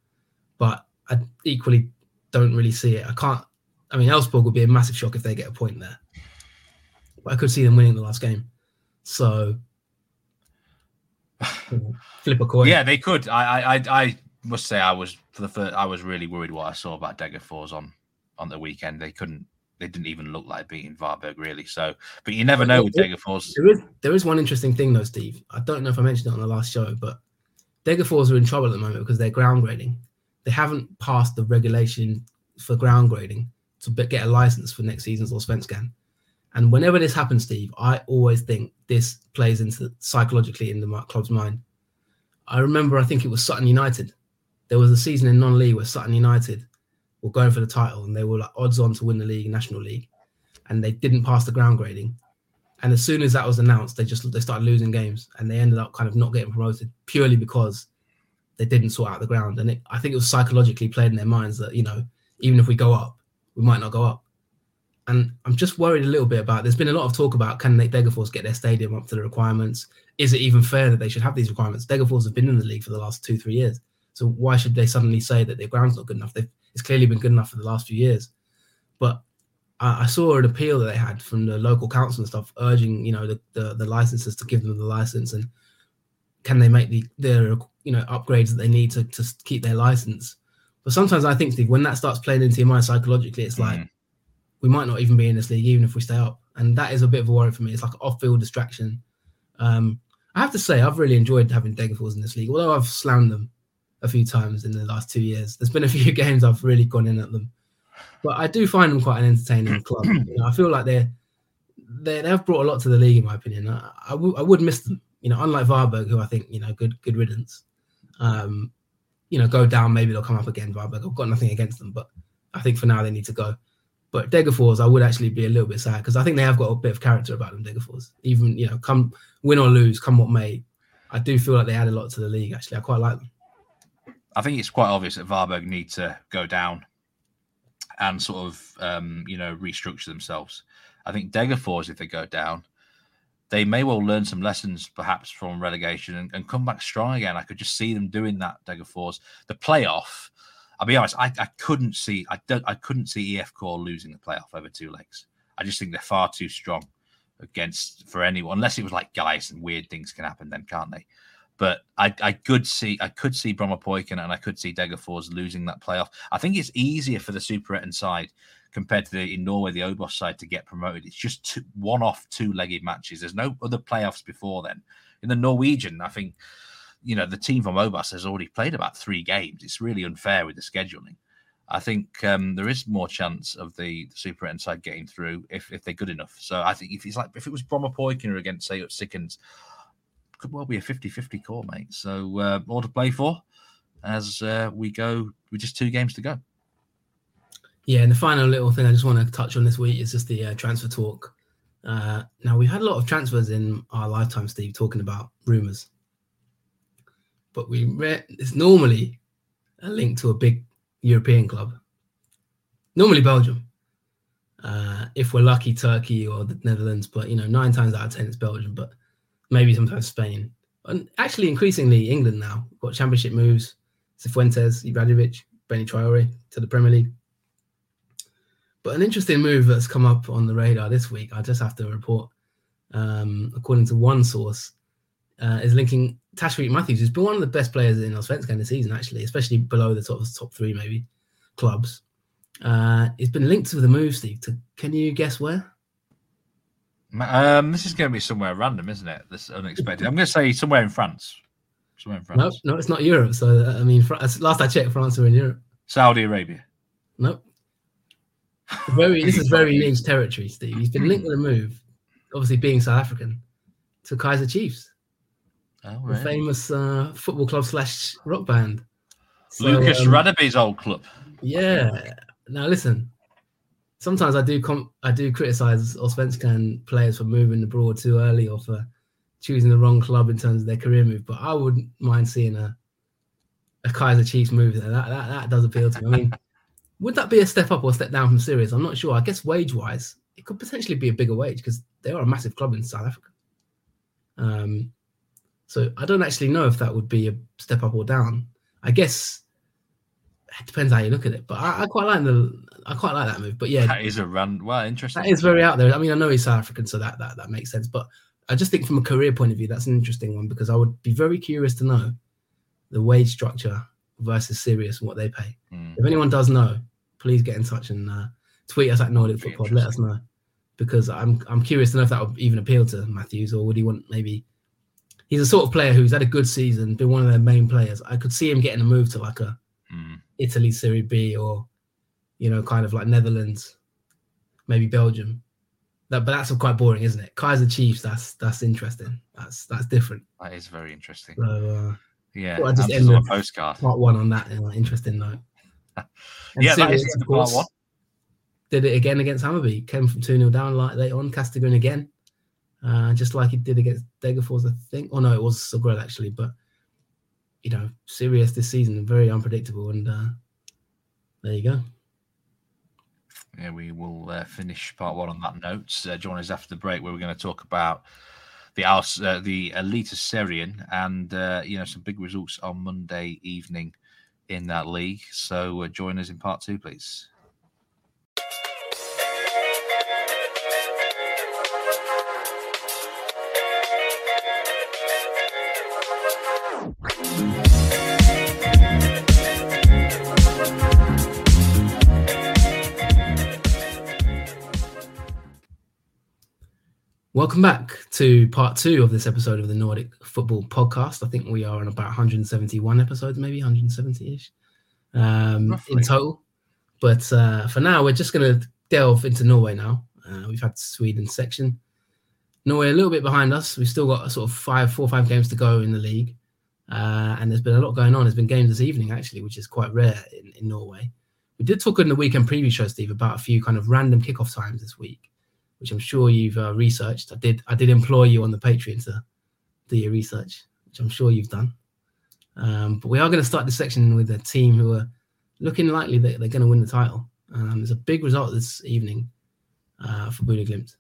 but I equally don't really see it. I can't. I mean, Elfsborg would be a massive shock if they get a point there but I could see them winning the last game. So [sighs] flip a coin. Yeah, they could. I, I, I must say, I was for the first. I was really worried what I saw about Degerfors on on the weekend. They couldn't. They didn't even look like beating Varberg really. So, but you never know with Degerfors. There is there is one interesting thing though, Steve. I don't know if I mentioned it on the last show, but Degerfors are in trouble at the moment because they're ground grading. They haven't passed the regulation for ground grading to get a license for next season's Allsvenskan. And whenever this happens, Steve, I always think this plays into psychologically in the club's mind. I remember, I think it was Sutton United. There was a season in non-league where Sutton United were going for the title, and they were like odds on to win the league, National League, and they didn't pass the ground grading. And as soon as that was announced, they just they started losing games, and they ended up kind of not getting promoted purely because they didn't sort out the ground. And it, I think it was psychologically played in their minds that you know even if we go up, we might not go up. And I'm just worried a little bit about. There's been a lot of talk about can they Degerfors get their stadium up to the requirements? Is it even fair that they should have these requirements? Degerfors have been in the league for the last two, three years. So why should they suddenly say that their ground's not good enough? They've, it's clearly been good enough for the last few years. But I, I saw an appeal that they had from the local council and stuff, urging you know the, the, the licenses to give them the license and can they make the their you know upgrades that they need to, to keep their license. But sometimes I think Steve, when that starts playing into your mind psychologically, it's like mm. We might not even be in this league even if we stay up, and that is a bit of a worry for me. It's like an off-field distraction. Um, I have to say I've really enjoyed having Degerfors in this league, although I've slammed them a few times in the last two years. There's been a [laughs] few games I've really gone in at them, but I do find them quite an entertaining [clears throat] club. You know, I feel like they're they they've brought a lot to the league, in my opinion. I, I, w- I would miss them. You know, unlike Varberg, who I think you know good good riddance. Um, you know, go down. Maybe they'll come up again. Varberg. I've got nothing against them, but I think for now they need to go. But Degerfors, I would actually be a little bit sad because I think they have got a bit of character about them. Degerfors, even you know, come win or lose, come what may, I do feel like they add a lot to the league. Actually, I quite like them. I think it's quite obvious that Varberg need to go down and sort of um, you know restructure themselves. I think Degerfors, if they go down, they may well learn some lessons perhaps from relegation and, and come back strong again. I could just see them doing that. Degerfors, the playoff. I'll be honest, I, I couldn't see I don't I couldn't see IFK losing the playoff over two legs. I just think they're far too strong against for anyone, unless it was like Gais and weird things can happen then, can't they? But I, I could see I could see Brommapojken and I could see Degerfors losing that playoff. I think it's easier for the Super Superettan side compared to the in Norway the Obos side to get promoted. It's just two, one off two legged matches. There's no other playoffs before then. In the Norwegian, I think you know the team from Obos has already played about three games. It's really unfair with the scheduling. I think um, there is more chance of the, the Superettan side getting through if, if they're good enough. So I think if it's like if it was Brommapojken against say Sickens, could well be a 50-50 call, mate. So uh, more to play for as uh, we go with just two games to go. Yeah, and the final little thing I just want to touch on this week is just the uh, transfer talk. Uh, now we've had a lot of transfers in our lifetime, Steve, talking about rumours, but we re- it's normally a link to a big European club. Normally Belgium. Uh, if we're lucky, Turkey or the Netherlands, but you know, nine times out of ten it's Belgium, but maybe sometimes Spain. And actually, increasingly England now. We've got championship moves: Cifuentes, Ibrahimovic, Bénie Traore to the Premier League. But an interesting move that's come up on the radar this week, I just have to report, um, according to one source, uh, is linking Tashreeq Matthews, who's been one of the best players in Allsvenskan this season, actually, especially below the top top three maybe clubs. Uh, it's been linked to the move, Steve. To, can you guess where? Um, this is going to be somewhere random, isn't it? This unexpected. I'm going to say somewhere in France. Somewhere in France. No, no, it's not Europe. So I mean, last I checked, France were in Europe. Saudi Arabia. Nope. Very. this is very niche territory, Steve. He's been linked with a move, obviously being South African, to Kaizer Chiefs, oh, the famous uh, football club slash rock band. So, Lucas um, Radebe's old club. Yeah. Now listen, sometimes I do com- I do criticize Allsvenskan players for moving abroad too early or for choosing the wrong club in terms of their career move. But I wouldn't mind seeing a a Kaizer Chiefs move there. That, that that does appeal to me. I mean, [laughs] would that be a step up or a step down from Sirius? I'm not sure. I guess wage wise, it could potentially be a bigger wage because they are a massive club in South Africa. Um, so I don't actually know if that would be a step up or down. I guess it depends how you look at it. But I, I quite like the I quite like that move. But yeah, that is a run. Well, interesting. That is very out there. I mean, I know he's South African, so that that that makes sense. But I just think from a career point of view, that's an interesting one because I would be very curious to know the wage structure versus Sirius and what they pay. Mm. If anyone does know, please get in touch and uh, tweet us at Nordic Football. Let us know because I'm I'm curious to know if that would even appeal to Matthews or would he want maybe. He's a sort of player who's had a good season, been one of their main players. I could see him getting a move to like a mm. Italy Serie B or you know, kind of like Netherlands, maybe Belgium. That, but that's quite boring, isn't it? Kaizer Chiefs. That's that's interesting. That's that's different. That is very interesting. So, uh, yeah, I just end a postcard. Part one on that uh, interesting note. [laughs] yeah, that is part one. Did it again against Hammarby. Came from two 0 down like late on. Castigan again, uh, just like he did against Degerfors, I think. Oh no, it was Sogrel actually. But you know, Sirius this season very unpredictable, and uh, there you go. Yeah, we will uh, finish part one on that note. Uh, join us after the break, where we're going to talk about the uh, the Eliteserien and uh, you know some big results on Monday evening in that league. So uh, join us in part two, please. Welcome back to part two of this episode of the Nordic Football Podcast. I think we are on about 171 episodes, maybe 170 ish um, in total. But uh, for now, we're just going to delve into Norway now. Uh, we've had Sweden section. Norway a little bit behind us. We've still got sort of five, four, five games to go in the league. Uh, and there's been a lot going on. There's been games this evening, actually, which is quite rare in, in Norway. We did talk in the weekend preview show, Steve, about a few kind of random kickoff times this week which I'm sure you've uh, researched. I did I did employ you on the Patreon to do your research, which I'm sure you've done. Um, but we are going to start this section with a team who are looking likely that they're going to win the title. Um, there's a big result this evening uh, for Bodø/Glimt.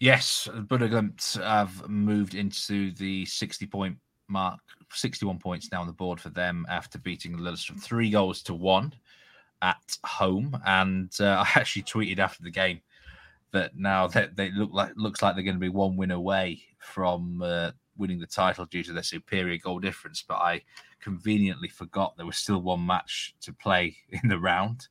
Yes, Bodø/Glimt have moved into the 60 point mark, 61 points now on the board for them after beating Lillestrøm three goals to one at home. And uh, [laughs] I actually tweeted after the game that now that they look like looks like they're going to be one win away from uh, winning the title due to their superior goal difference. But I conveniently forgot there was still one match to play [laughs] in the round,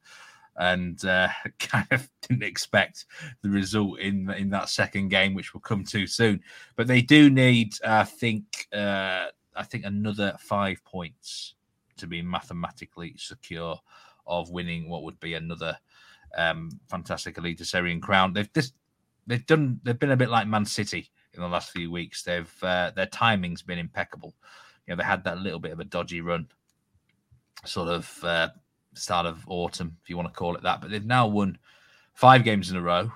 and uh, [laughs] kind of didn't expect the result in in that second game, which will come too soon. But they do need, I think, uh, I think another five points to be mathematically secure of winning what would be another um, fantastic Eliteserien crown. They've just they've done they've been a bit like Man City in the last few weeks. They've uh, their timing's been impeccable. You know, they had that little bit of a dodgy run, sort of uh, start of autumn, if you want to call it that. But they've now won five games in a row.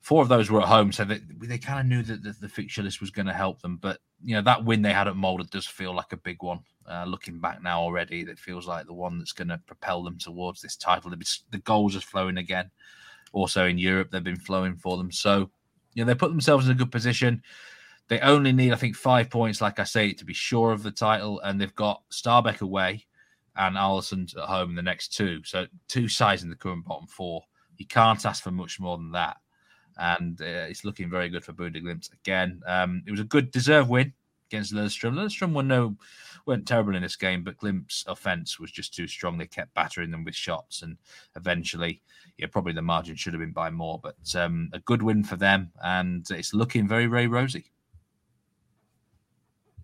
Four of those were at home, so they, they kind of knew that the, the fixture list was going to help them. But you know that win they had at Molde does feel like a big one. Uh, looking back now already, that feels like the one that's going to propel them towards this title. The goals are flowing again. Also in Europe, they've been flowing for them. So, you know, they put themselves in a good position. They only need, I think, five points, like I say, to be sure of the title. And they've got Stabæk away and Alesund at home in the next two. So, two sides in the current bottom four. You can't ask for much more than that. And uh, it's looking very good for Bodø/Glimt again. Um, it was a good, deserved win against Lillestrøm. Lillestrøm were no weren't terrible in this game, but Glimt's offense was just too strong. They kept battering them with shots, and eventually, yeah, probably the margin should have been by more. But um, a good win for them, and it's looking very, very rosy.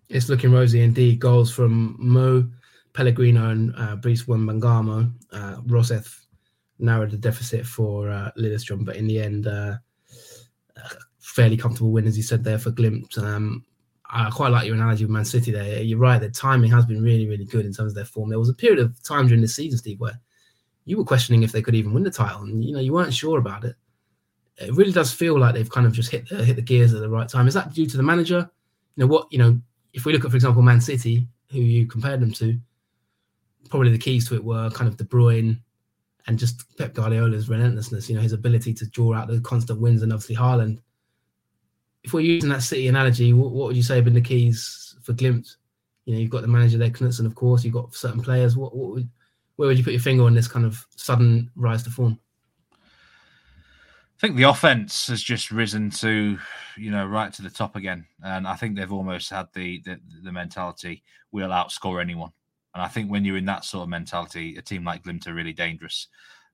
It's looking rosy indeed. Goals from Mo, Pellegrino, and uh, Brice Wembangomo. Uh, Roseth narrowed the deficit for uh, but in the end, uh, fairly comfortable win, as you said there for Glimt. Um, I quite like your analogy with Man City there. You're right. The timing has been really, really good in terms of their form. There was a period of time during the season, Steve, where you were questioning if they could even win the title, and you know you weren't sure about it. It really does feel like they've kind of just hit the, hit the gears at the right time. Is that due to the manager? You know what? You know, if we look at, for example, Man City, who you compared them to, probably the keys to it were kind of De Bruyne and just Pep Guardiola's relentlessness. You know, his ability to draw out the constant wins, and obviously Haaland if we're using that City analogy, what, what, would you say have been the keys for Glimt? You know, you've got the manager there, Knutsen, of course. You've got certain players. What, what would, where would you put your finger on this kind of sudden rise to form? I think the offense has just risen to, you know, right to the top again, and I think they've almost had the the, the mentality we'll outscore anyone. And I think when you're in that sort of mentality, a team like Glimt are really dangerous.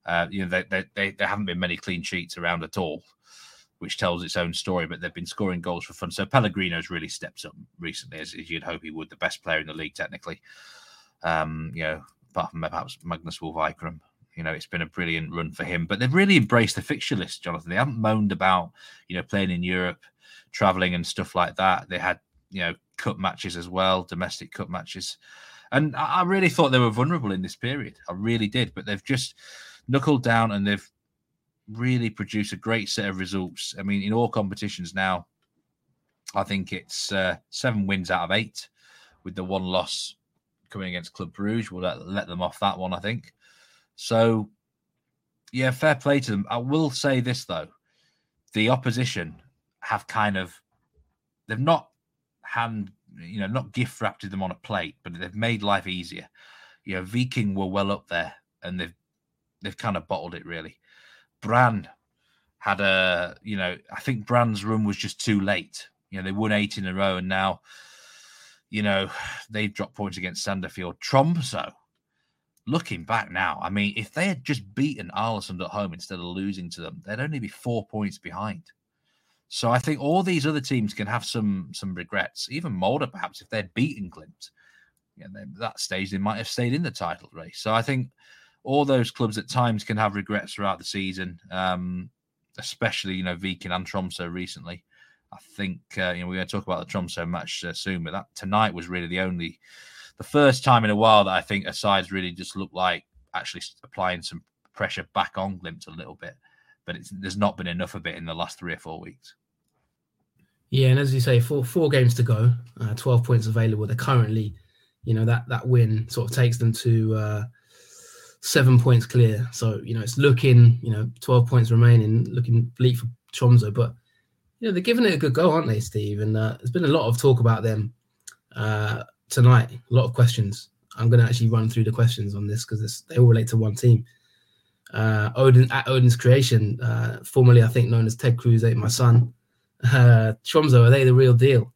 Uh, you know, they, they, they, there haven't been many clean sheets around at all which tells its own story. But they've been scoring goals for fun. So Pellegrino's really stepped up recently, as, as you'd hope he would. The best player in the league, technically. Um, you know, apart from perhaps Magnus Wolff Eikrem. You know, it's been a brilliant run for him. But they've really embraced the fixture list, Jonathan. They haven't moaned about, you know, playing in Europe, traveling and stuff like that. They had, you know, cup matches as well, domestic cup matches. And I really thought they were vulnerable in this period. I really did. But they've just knuckled down and they've really produced a great set of results. I mean, in all competitions now, I think it's uh, seven wins out of eight, with the one loss coming against Club Bruges. We'll let, them off that one, I think. So, Yeah, fair play to them. I will say this though: the opposition have kind of they've not hand you know not gift wrapped them on a plate, but they've made life easier. You know, Viking were well up there, and they've they've kind of bottled it really. Brann had a you know I think Brann's run was just too late. You know they won eight in a row, and now you know [sighs] they've dropped points against Sandefjord. Tromsø, looking back now, I mean, if they had just beaten Aalesund at home instead of losing to them, they'd only be four points behind. So I think all these other teams can have some some regrets. Even Molde, perhaps, if they'd beaten Glimt, yeah, that stage they might have stayed in the title race. So I think all those clubs at times can have regrets throughout the season, um, especially you know Viking and Tromso recently. I think uh, you know we're going to talk about the Tromso match uh, soon, but that tonight was really the only, the first time in a while that I think a side's really just looked like actually applying some pressure back on Glimt a little bit but there's not been enough of it in the last three or four weeks. Yeah, and as you say, four four games to go, uh, twelve points available. They're currently, you know, that that win sort of takes them to uh, seven points clear. So you know, it's looking, you know, twelve points remaining, looking bleak for Tromsø, but you know they're giving it a good go, aren't they, Steve? And uh, there's been a lot of talk about them uh, tonight. A lot of questions. I'm going to actually run through the questions on this because they all relate to one team uh, Odin at Odin's creation, uh, formerly I think known as Ted Cruz ate my son. Uh, Tromsø, are they the real deal?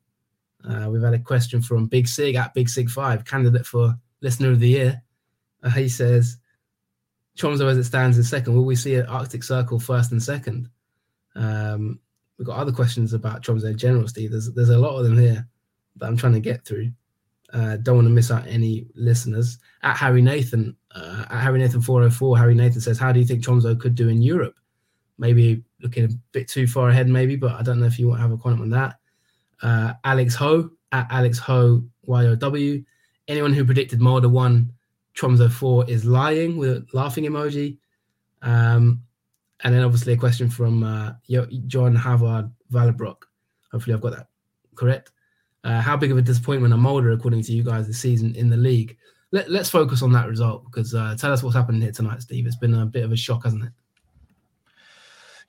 Uh, we've had a question from Big Sig at Big Sig Five, candidate for Listener of the Year. Uh, he says, Tromsø as it stands in second, will we see an Arctic Circle first and second? Um, we've got other questions about Tromsø in general, Steve. There's there's a lot of them here that I'm trying to get through. Uh, don't want to miss out any listeners. At Harry Nathan, uh, at Harry Nathan 404, Harry Nathan says, How do you think Tromsø could do in Europe? Maybe looking a bit too far ahead, maybe, but I don't know if you want to have a comment on that. Uh, Alex Ho, at Alex Ho YOW. Anyone who predicted Molde 1, Tromsø 4 is lying with a laughing emoji. Um, and then obviously a question from uh, John Havard Vallerbrock. Hopefully I've got that correct. Uh, how big of a disappointment are Molde, according to you guys, this season in the league? Let, us focus on that result because uh, tell us what's happened here tonight, Steve. It's been a bit of a shock, hasn't it?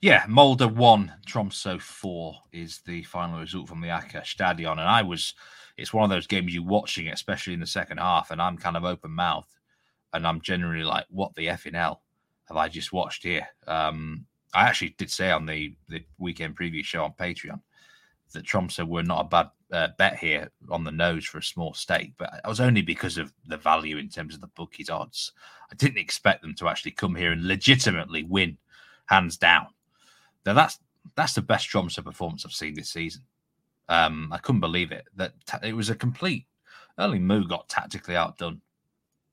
Yeah, Molde one, Tromso four is the final result from the Aker Stadion, and I was. It's one of those games you're watching, especially in the second half, and I'm kind of open mouth, and I'm generally like, "What the effing hell have I just watched here?" Um, I actually did say on the the weekend preview show on Patreon that Tromsø were not a bad uh, bet here on the nose for a small stake, but it was only because of the value in terms of the bookies' odds. I didn't expect them to actually come here and legitimately win, hands down. Now that's that's the best Tromsø performance I've seen this season. Um, I couldn't believe it. That it was a complete. Only Moe got tactically outdone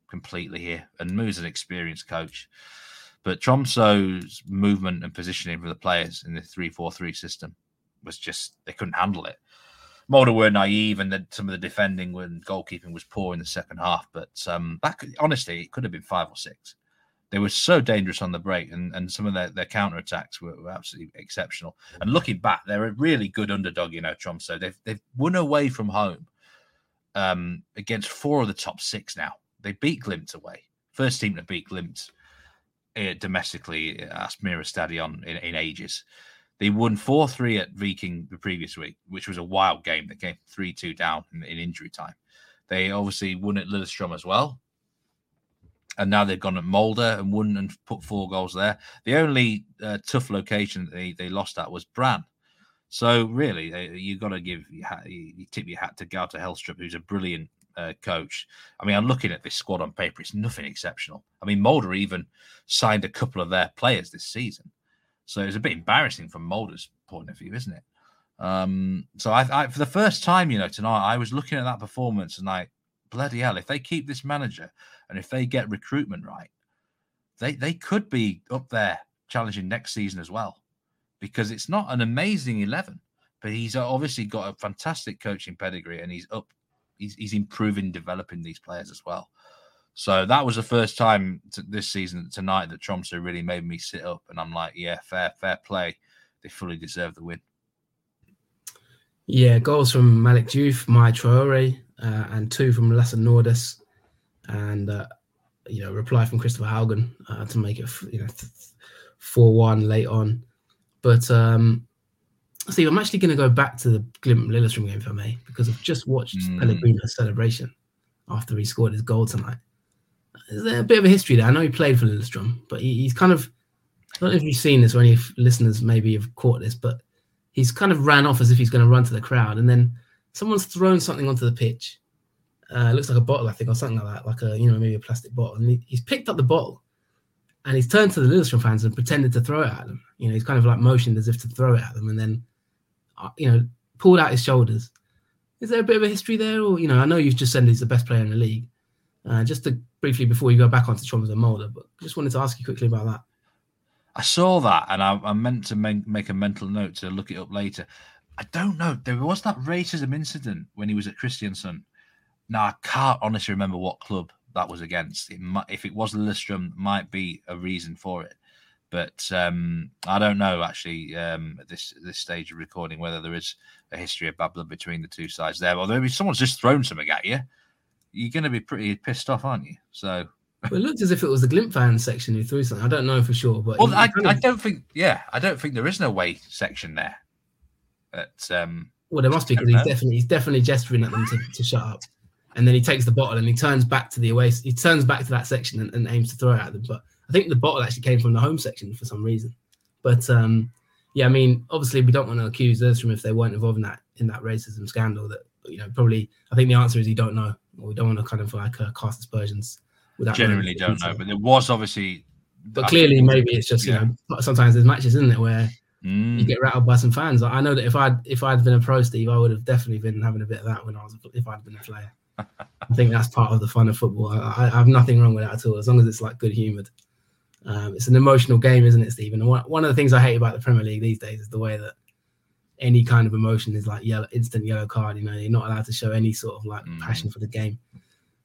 completely here, and Moe's an experienced coach. But Tromsø's movement and positioning for the players in the three-four-three system was just they couldn't handle it. Molde were naive, and then some of the defending and goalkeeping was poor in the second half. But um, back honestly, it could have been five or six. They were so dangerous on the break, and, and some of their, their counter attacks were, were absolutely exceptional. And looking back, they're a really good underdog, you know, Tromsø. They've they've won away from home um, against four of the top six now. They beat Glimt away. First team to beat Glimt uh, domestically at Aspmyra Stadion in, in ages. They won 4 3 at Viking the previous week, which was a wild game. They came 3 2 down in, in, injury time. They obviously won at Lillestrøm as well. And now they've gone at Molde and won and put four goals there. The only uh, tough location they, they lost at was Brann. So really, uh, you got to give you, tip your hat to Gaute Helstrup, who's a brilliant uh, coach. I mean, I'm looking at this squad on paper; it's nothing exceptional. I mean, Molde even signed a couple of their players this season. So it's a bit embarrassing from Molde's point of view, isn't it? Um, so I, I, for the first time, you know, tonight I was looking at that performance and like, bloody hell, if they keep this manager and if they get recruitment right, they they could be up there challenging next season as well, because it's not an amazing eleven, but he's obviously got a fantastic coaching pedigree and he's up, he's he's improving, developing these players as well. So that was the first time this season tonight that Tromsø really made me sit up, and I'm like, yeah, fair, fair play. They fully deserve the win. Yeah, goals from Malik Diouf, Mai Traore, uh, and two from Lasse Nordås. And uh, you know reply from Kristoffer Haugen uh, to make it you know four one late on. But um, Steve, I'm actually going to go back to the Glimt Lillestrøm game for me because I've just watched mm. Pellegrino's celebration after he scored his goal tonight. Is there a bit of a history there? I know he played for Lillestrøm, but he, he's kind of I don't know if you've seen this or any listeners maybe have caught this, but he's kind of ran off as if he's going to run to the crowd, and then someone's thrown something onto the pitch. Uh, looks like a bottle, I think, or something like that, like a you know maybe a plastic bottle. And he, he's picked up the bottle, and he's turned to the Lillestrøm fans and pretended to throw it at them. You know, he's kind of like motioned as if to throw it at them, and then uh, you know pulled out his shoulders. Is there a bit of a history there, or you know, I know you've just said he's the best player in the league. Uh, just to briefly before you go back onto Tromsø and Molde, but just wanted to ask you quickly about that. I saw that and I, I meant to make, make a mental note to look it up later. I don't know. There was that racism incident when he was at Kristiansund. Now I can't honestly remember what club that was against. It might, if it was Lillestrøm, might be a reason for it. But um, I don't know actually um, at this this stage of recording whether there is a history of blood between the two sides there. Although if someone's just thrown something at you, you're going to be pretty pissed off, aren't you? So [laughs] well, it looked as if it was the Glimt fans section who threw something. I don't know for sure, but well, I, I, don't think. Yeah, I don't think there is no way section there. But um, well, there must be because he's definitely he's definitely gesturing at them to, to shut up, and then he takes the bottle and he turns back to the away. He turns back to that section and, and aims to throw it at them. But I think the bottle actually came from the home section for some reason. But um, yeah, I mean, obviously we don't want to accuse from if they weren't involved in that in that racism scandal. That you know, probably I think the answer is you don't know, or we don't want to kind of like uh, cast aspersions without generally don't know. But there was obviously, but clearly think, maybe it's just yeah. you know sometimes there's matches, isn't it, where mm. you get rattled by some fans. I know that if I'd if I'd been a pro, Steve, I would have definitely been having a bit of that when I was if I'd been a player. [laughs] I think that's part of the fun of football. I, I, have nothing wrong with that at all, as long as it's like good humoured. Um, it's an emotional game, isn't it, Stephen? And one, one of the things I hate about the Premier League these days is the way that any kind of emotion is like yellow, instant yellow card. You know, you're not allowed to show any sort of like mm. passion for the game.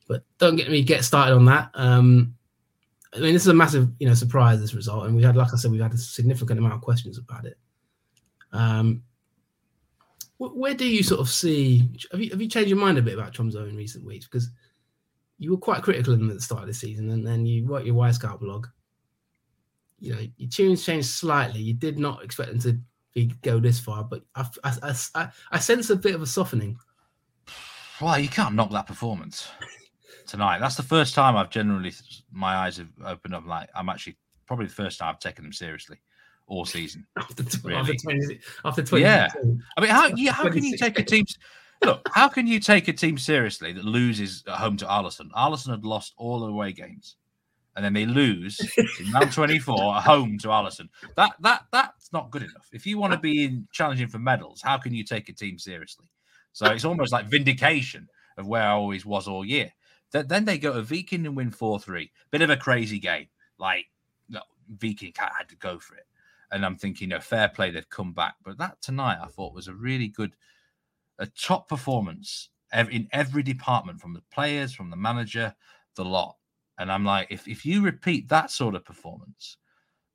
But don't get me get started on that. Um, I mean, this is a massive, you know, surprise. This result, and we had, like I said, we've had a significant amount of questions about it. Um, where do you sort of see? Have you have you changed your mind a bit about Tromsø in recent weeks? Because you were quite critical of them at the start of the season, and then you wrote your Wyscout blog. You know, your tunes changed slightly. You did not expect them to go this far, but I, I, I, I sense a bit of a softening. Well, you can't knock that performance tonight. That's the first time I've generally my eyes have opened up. Like I'm actually probably the first time I've taken them seriously all season. after, really. after 20, after 20 yeah. I mean, how yeah, how can you take a team? Look, how can you take a team seriously that loses at home to Aalesund? Aalesund had lost all the away games, and then they lose in round 24 at home to Aalesund. That that that's not good enough. If you want to be in challenging for medals, how can you take a team seriously? So it's almost like vindication of where I always was all year. Then they go to Viking and win 4 3. Bit of a crazy game. Like, no, Viking had to go for it. And I'm thinking, you know, fair play, they've come back. But that tonight I thought was a really good, a top performance in every department from the players, from the manager, the lot. And I'm like, if, if you repeat that sort of performance,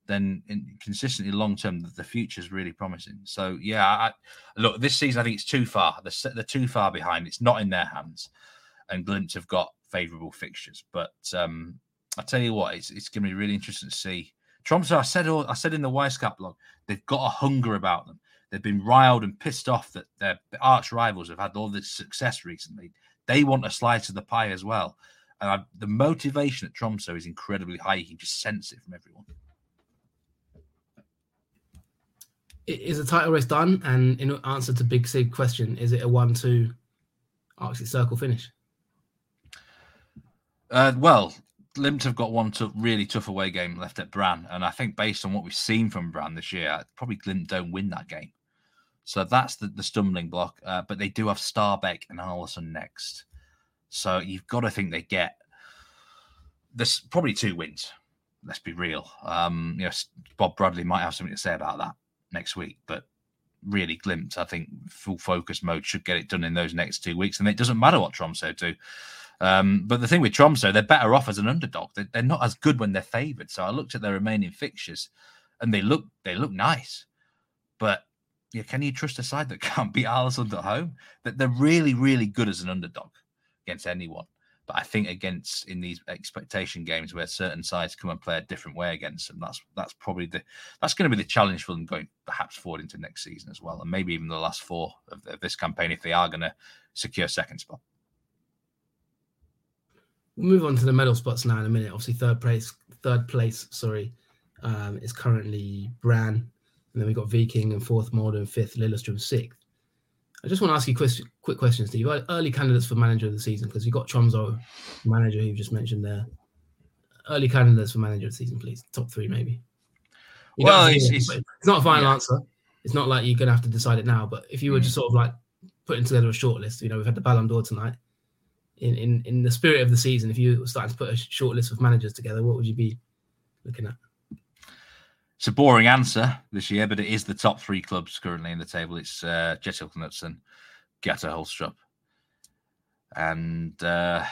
then in, consistently long term, the future is really promising. So yeah, I, look, this season I think it's too far. They're, they're too far behind. It's not in their hands, and Glimt have got favourable fixtures. But um, I tell you what, it's, it's going to be really interesting to see. Tromsø, I said, all, I said in the Wyscout blog, they've got a hunger about them. They've been riled and pissed off that their arch rivals have had all this success recently. They want a slice of the pie as well. And I, the motivation at Tromsø is incredibly high. You can just sense it from everyone. Is the title race done? And in answer to Big Sig question, is it a one-two Arctic Circle finish? Uh, well, Glimt have got one to really tough away game left at Brann, and I think based on what we've seen from Brann this year, probably Glimt don't win that game. So that's the, the stumbling block. Uh, but they do have Stabæk and Aalesund next, so you've got to think they get this probably two wins. Let's be real. Um, you know, Bob Bradley might have something to say about that next week, but really Glimt, I think full focus mode should get it done in those next two weeks, and it doesn't matter what Tromsø do. Um, but the thing with Tromsø, they're better off as an underdog. They're, they're not as good when they're favoured. So I looked at their remaining fixtures, and they look they look nice. But yeah, can you trust a side that [laughs] can't beat Aalesund at home? That they're really really good as an underdog against anyone. But I think against in these expectation games where certain sides come and play a different way against them, that's that's probably the that's going to be the challenge for them going perhaps forward into next season as well, and maybe even the last four of, of this campaign if they are going to secure second spot. We'll move on to the medal spots now in a minute. Obviously, third place, third place, sorry, um, is currently Brann, and then we've got Viking and fourth Molde fifth Lillestrøm sixth. I just want to ask you quick, quick question, Steve. Early candidates for manager of the season because you got Tromsø, manager who you just mentioned there. Early candidates for manager of the season, please. Top three, maybe. You well, it's, it's, it's, not a final yeah. answer. It's not like you're gonna have to decide it now. But if you were mm. just sort of like putting together a short list, you know, we've had the Ballon d'Or tonight. In, in in the spirit of the season, if you were starting to put a short list of managers together, what would you be looking at? It's a boring answer this year, but it is the top three clubs currently in the table. It's uh, Kjetil Knutsen, Gaute Helstrup, and uh,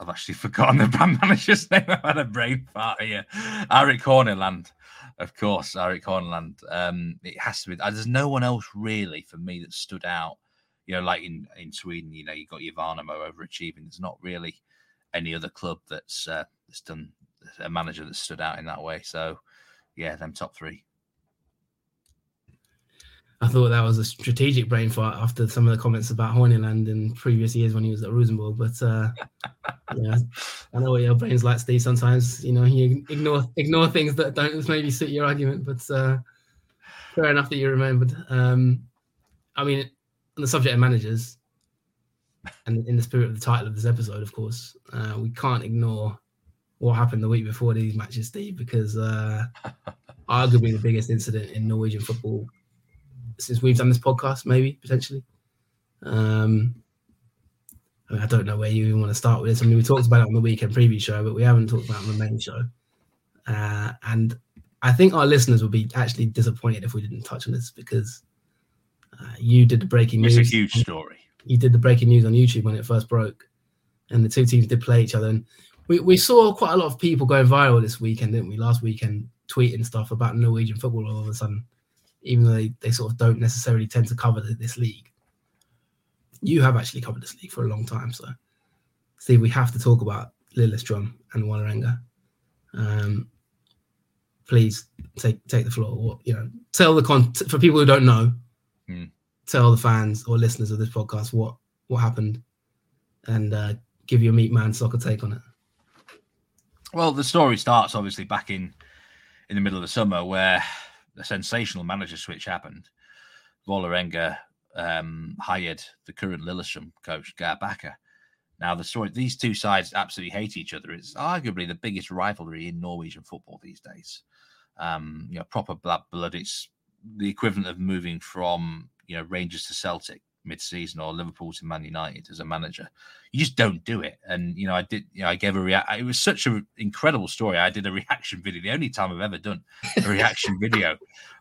I've actually [laughs] forgotten the Brann manager's name. I've had a brain fart here. Erik Horneland, of course. Erik Horneland. Um, it has to be. There's no one else really for me that stood out. You know, like in, in Sweden, you know, you got Värnamo overachieving. There's not really any other club that's uh, that's done a manager that stood out in that way. So yeah, them top three. I thought that was a strategic brain fart after some of the comments about Horneland in previous years when he was at Rosenborg. But uh, [laughs] yeah, I know what your brain's like, Steve. Sometimes you know you ignore ignore things that don't maybe suit your argument. But uh, fair enough that you remembered. Um, I mean, on the subject of managers, and in the spirit of the title of this episode, of course, uh, we can't ignore what happened the week before these matches, Steve, because uh, [laughs] arguably the biggest incident in Norwegian football since we've done this podcast, maybe potentially. Um, I, mean, I don't know where you even want to start with this. I mean, we talked about it on the weekend preview show, but we haven't talked about it on the main show. Uh, and I think our listeners would be actually disappointed if we didn't touch on this because uh, you did the breaking news. It's a huge story. You did the breaking news on YouTube when it first broke, and the two teams did play each other. And we, we saw quite a lot of people going viral this weekend, didn't we? Last weekend, tweeting stuff about Norwegian football all of a sudden, even though they, they sort of don't necessarily tend to cover this league. You have actually covered this league for a long time, so Steve, we have to talk about Lillestrøm and Vålerenga. Um, please take take the floor. What you know, tell the con for people who don't know, mm. tell the fans or listeners of this podcast what what happened, and uh, give your meat man soccer take on it. Well, the story starts obviously back in in the middle of the summer where a sensational manager switch happened. Vålerenga um, hired the current Lillestrøm coach, Geir Bakke. Now, the story, these two sides absolutely hate each other. It's arguably the biggest rivalry in Norwegian football these days. Um, you know, proper black blood. It's the equivalent of moving from, you know, Rangers to Celtic mid-season or Liverpool to Man United as a manager. You just don't do it. And you know, I did. You know, I gave a react. It was such an incredible story. I did a [laughs] reaction video. The only time I've ever done a reaction [laughs] video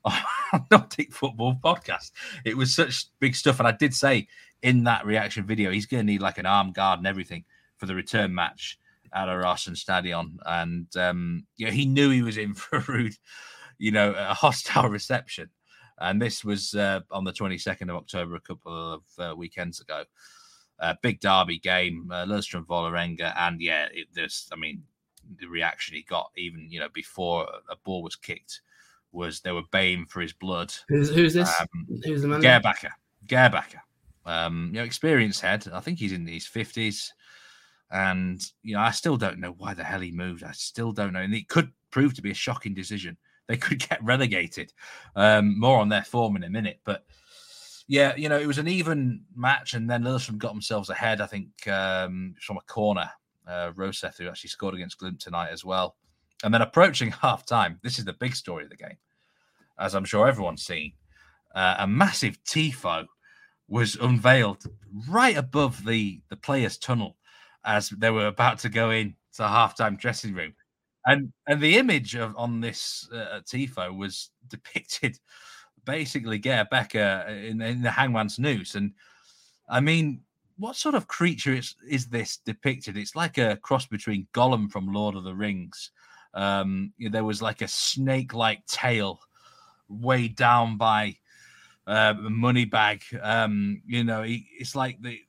on [laughs] Nordic Football Podcast. It was such big stuff, and I did say in that reaction video, he's going to need like an arm guard and everything for the return match at Åråsen Stadion. And um, you know, he knew he was in for a rude, you know, a hostile reception and this was uh, on the 22nd of October, a couple of uh, weekends ago. Uh, big derby game, uh, Lillestrøm Vålerenga, and yeah, it, there's, I mean, the reaction he got even you know before a ball was kicked was they were baying for his blood. Who's, who's this? Um, who's the man? Geir Bakke. Geir Bakke. Um, you know, experienced head. I think he's in his fifties, and you know, I still don't know why the hell he moved. I still don't know, and it could prove to be a shocking decision they could get relegated. Um, more on their form in a minute, but yeah, you know, it was an even match, and then Lillestrøm got themselves ahead. I think um, from a corner, uh, Roseth, who actually scored against Glimt tonight as well. And then approaching [laughs] half time, this is the big story of the game, as I'm sure everyone's seen. Uh, a massive tifo was unveiled right above the the players' tunnel as they were about to go in to halftime dressing room and and the image of on this uh, tifo was depicted basically Geir Bakke in, in the hangman's noose. And i mean what sort of creature is, is this depicted? It's like a cross between gollum from lord of the rings. Um there was like a snake like tail weighed down by uh, a money bag. Um you know it's like the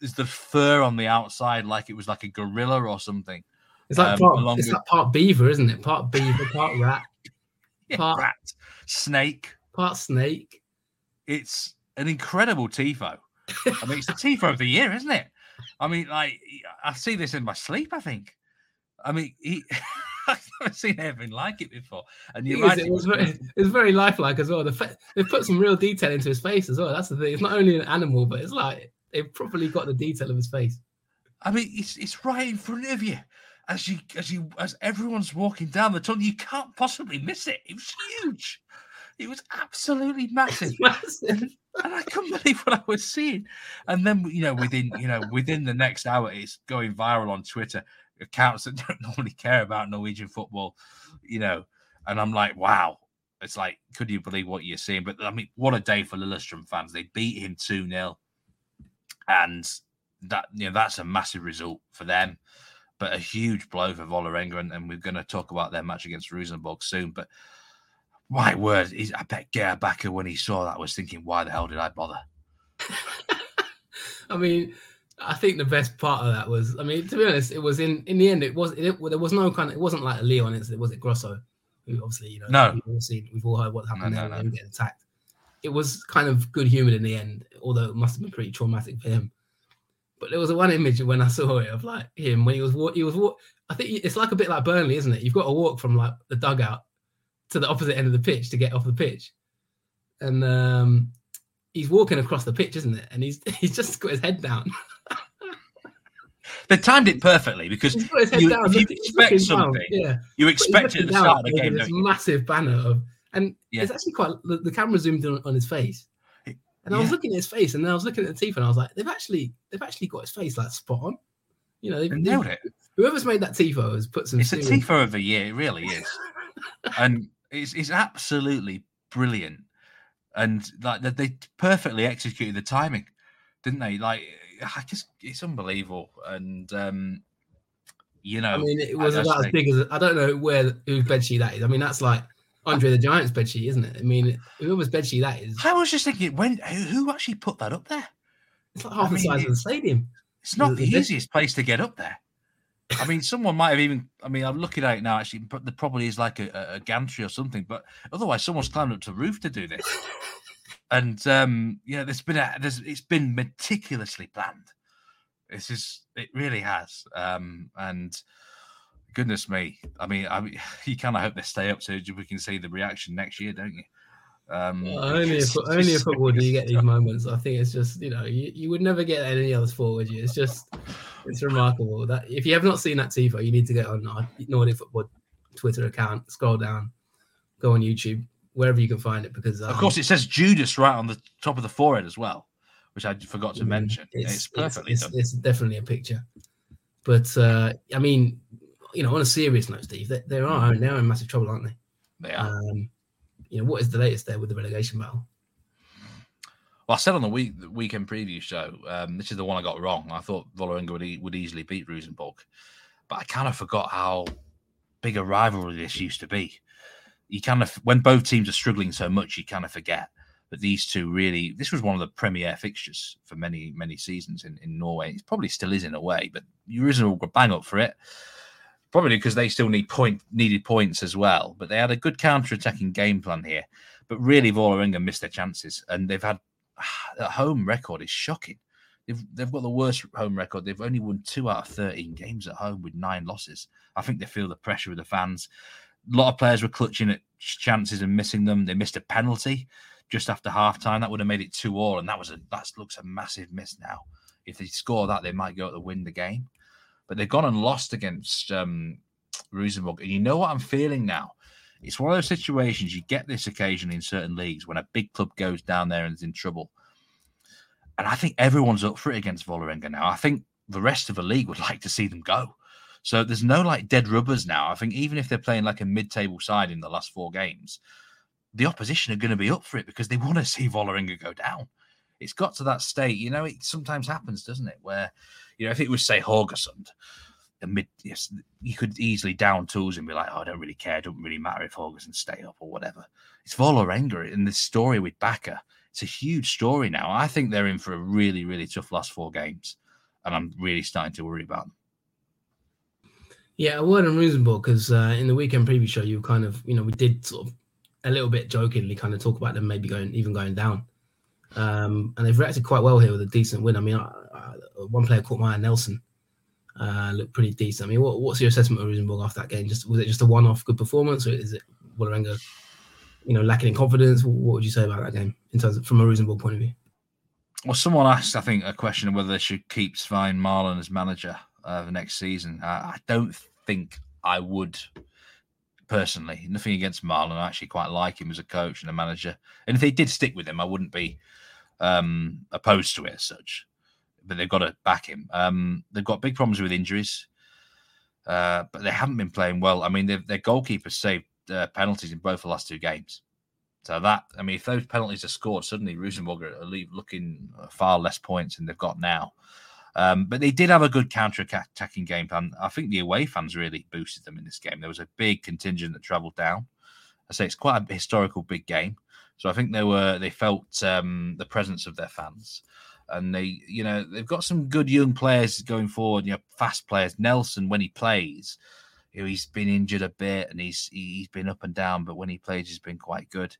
there's the fur on the outside, like it was like a gorilla or something. It's like Um, part, it's with- like part beaver, isn't it? Part beaver, part rat, [laughs] Yeah, Part- rat, snake. part snake. It's an incredible tifo. I mean, it's the tifo of the year, isn't it? I mean, like I see this in my sleep. I think. I mean, he. [laughs] I've never seen anything like it before. And you're right. it, was very, it very lifelike as well. The fa- they put some real detail into his face as well. That's the thing. It's not only an animal, but it's like they've properly got the detail of his face. I mean, it's it's right in front of you. As you as you as everyone's walking down the tunnel, you can't possibly miss it. It was huge. It was absolutely [laughs] massive. Massive. and I couldn't believe what I was seeing. And then you know, within you know, within the next hour, it's going viral on Twitter. Accounts that don't [laughs] normally care about Norwegian football, you know. And I'm like, wow. It's like, could you believe what you're seeing? But I mean, what a day for Lillestrøm fans. They beat him 2 0. And that you know, that's a massive result for them. But a huge blow for Vålerenga, and, and we're going to talk about their match against Rosenborg soon. But my word, I bet Geir Bakke, when he saw that, was thinking, why the hell did I bother? [laughs] I mean, I think the best part of that was, I mean, to be honest, it was in in the end, it was it, there was no kind of, it wasn't like a Lyon, it was it Grosso, who obviously you know, No. we've all seen, we've all heard what happened No, there, no, when no. getting attacked. It was kind of good humored in the end, although it must have been pretty traumatic for him. But there was a one image when I saw it of like him when he was wa- he was wa- I think it's like a bit like Burnley, isn't it? You've got to walk from like the dugout to the opposite end of the pitch to get off the pitch, and um, he's walking across the pitch, isn't it? And he's [laughs] he's just got his head down. They timed it perfectly because He's got his head You- down. you expect looking down, something, yeah. you expect it at the start of the game, This massive banner of, and Yeah. it's actually quite. The, the camera zoomed in on his face, And I was looking at his face, and then I was looking at the teeth, and I was like, they've actually, they've actually got his face like spot on. You know, they've, They they've- nailed it. whoever's made that tifo has put some. It's a serious- tifo of the year, it really is, [laughs] and it's it's absolutely brilliant. And like they- they perfectly executed the timing, didn't they? Like I just it's unbelievable. And um, you know, I mean, it was about as big as I don't know where whose bedsheet that is. I mean, that's like Andre the Giant's bedsheet, isn't it? I mean, whoever's bedsheet that is, I was just thinking, when who, who actually put that up there? it's like half I the mean, size of the stadium. It's not The- the the bed- easiest place to get up there. I mean, someone might have even. I mean, I'm looking at it now. Actually, but there probably is like a, a, a gantry or something. But otherwise, someone's climbed up to the roof to do this. [laughs] And um, yeah, there's been a, there's it's been meticulously planned. This is it really has. Um, and goodness me, I mean, I mean, [laughs] you kind of hope they stay up so we can see the reaction next year, don't you? Um, Well, only it's fo- only just- football do you get [laughs] these moments. I think it's just you know you, you would never get any other sport, would you? It's just it's remarkable that if you have not seen that tifo, you need to get on Nordic Football Twitter account, scroll down, go on YouTube, wherever you can find it, because Of um, course, it says Judas right on the top of the forehead as well, which I forgot to mm, mention. It's, perfectly it's, done. it's definitely a picture. But uh, I mean, you know, on a serious note, Steve, they, they are they're in massive trouble, aren't they? They are. Um, you know, what is the latest there with the relegation battle? Well, I said on the week the weekend preview show, um, this is the one I got wrong. I thought Vålerenga would, e- would easily beat Rosenborg, but I kind of forgot how big a rivalry this used to be. You kind of when both teams are struggling so much, you kind of forget that these two really. This was one of the premier fixtures for many many seasons in, in Norway. It probably still is in a way, but Rosenborg were bang up for it. Probably because they still need point needed points as well, but they had a good counter-attacking game plan here. But really, Vålerenga missed their chances, and they've had [sighs] a home record is shocking. They've, they've got the worst home record. They've only won two out of 13 games at home with nine losses. I think they feel the pressure of the fans. A lot of players were clutching at chances and missing them. They missed a penalty just after half time. That would have made it two all, and that was a that looks a massive miss now. If they score that, they might go to win the game. But they've gone and lost against um, Rosenborg. And you know what I'm feeling now? It's one of those situations you get this occasionally in certain leagues when a big club goes down there and is in trouble. And I think everyone's up for it against Vålerenga now. I think the rest of the league would [laughs] like to see them go. So there's no like dead rubbers now. I think even if they're playing like a mid-table side in the last four games, the opposition are going to be up for it because they want to [laughs] see Vålerenga go down. It's got to that state, you know. It sometimes happens, doesn't it? Where, you know, if it was say Haugesund, a mid, yes, you could easily down tools and be like, "Oh, I don't really care. It doesn't really matter if Haugesund stay up or whatever." It's Vålerenga in this story with Bakke. It's a huge story now. I think they're in for a really, really tough last four games. and I'm really starting to worry about them. Yeah, word on Rosenborg because uh, in the weekend preview show, you kind of, you know, we did sort of a little bit jokingly kind of talk about them maybe going even going down. Um, and they've reacted quite well here with a decent win. I mean, I, I, one player caught my eye, Nelson, uh, looked pretty decent. I mean, what, what's your assessment of Rosenborg after that game? Just was it just a one-off good performance, or is it Vålerenga, you know, lacking in confidence? What would you say about that game in terms of from a Rosenborg point of view? Well, someone asked, I think, a question of whether they should keep Svein Maalen as manager uh, the next season. I don't think I would personally. Nothing against Maalen. I actually quite like him as a coach and a manager. And if they did stick with him, I wouldn't be um, opposed to it as such. But they've got to back him. Um, they've got big problems with injuries, uh, but they haven't been playing well. I mean, their goalkeepers saved uh, penalties in both the last two games. So that, I mean, if those penalties are scored, suddenly Rosenborg are looking far less points than they've got now. Um, but they did have a good counter attacking game plan. I think the away fans really boosted them in this game. There was a big contingent that travelled down. I say it's quite a historical big game. So I think they were they felt um, the presence of their fans, and they you know they've got some good young players going forward. You know, fast players. Nelson when he plays, you know, he's been injured a bit and he's he's been up and down, but when he plays, he's been quite good.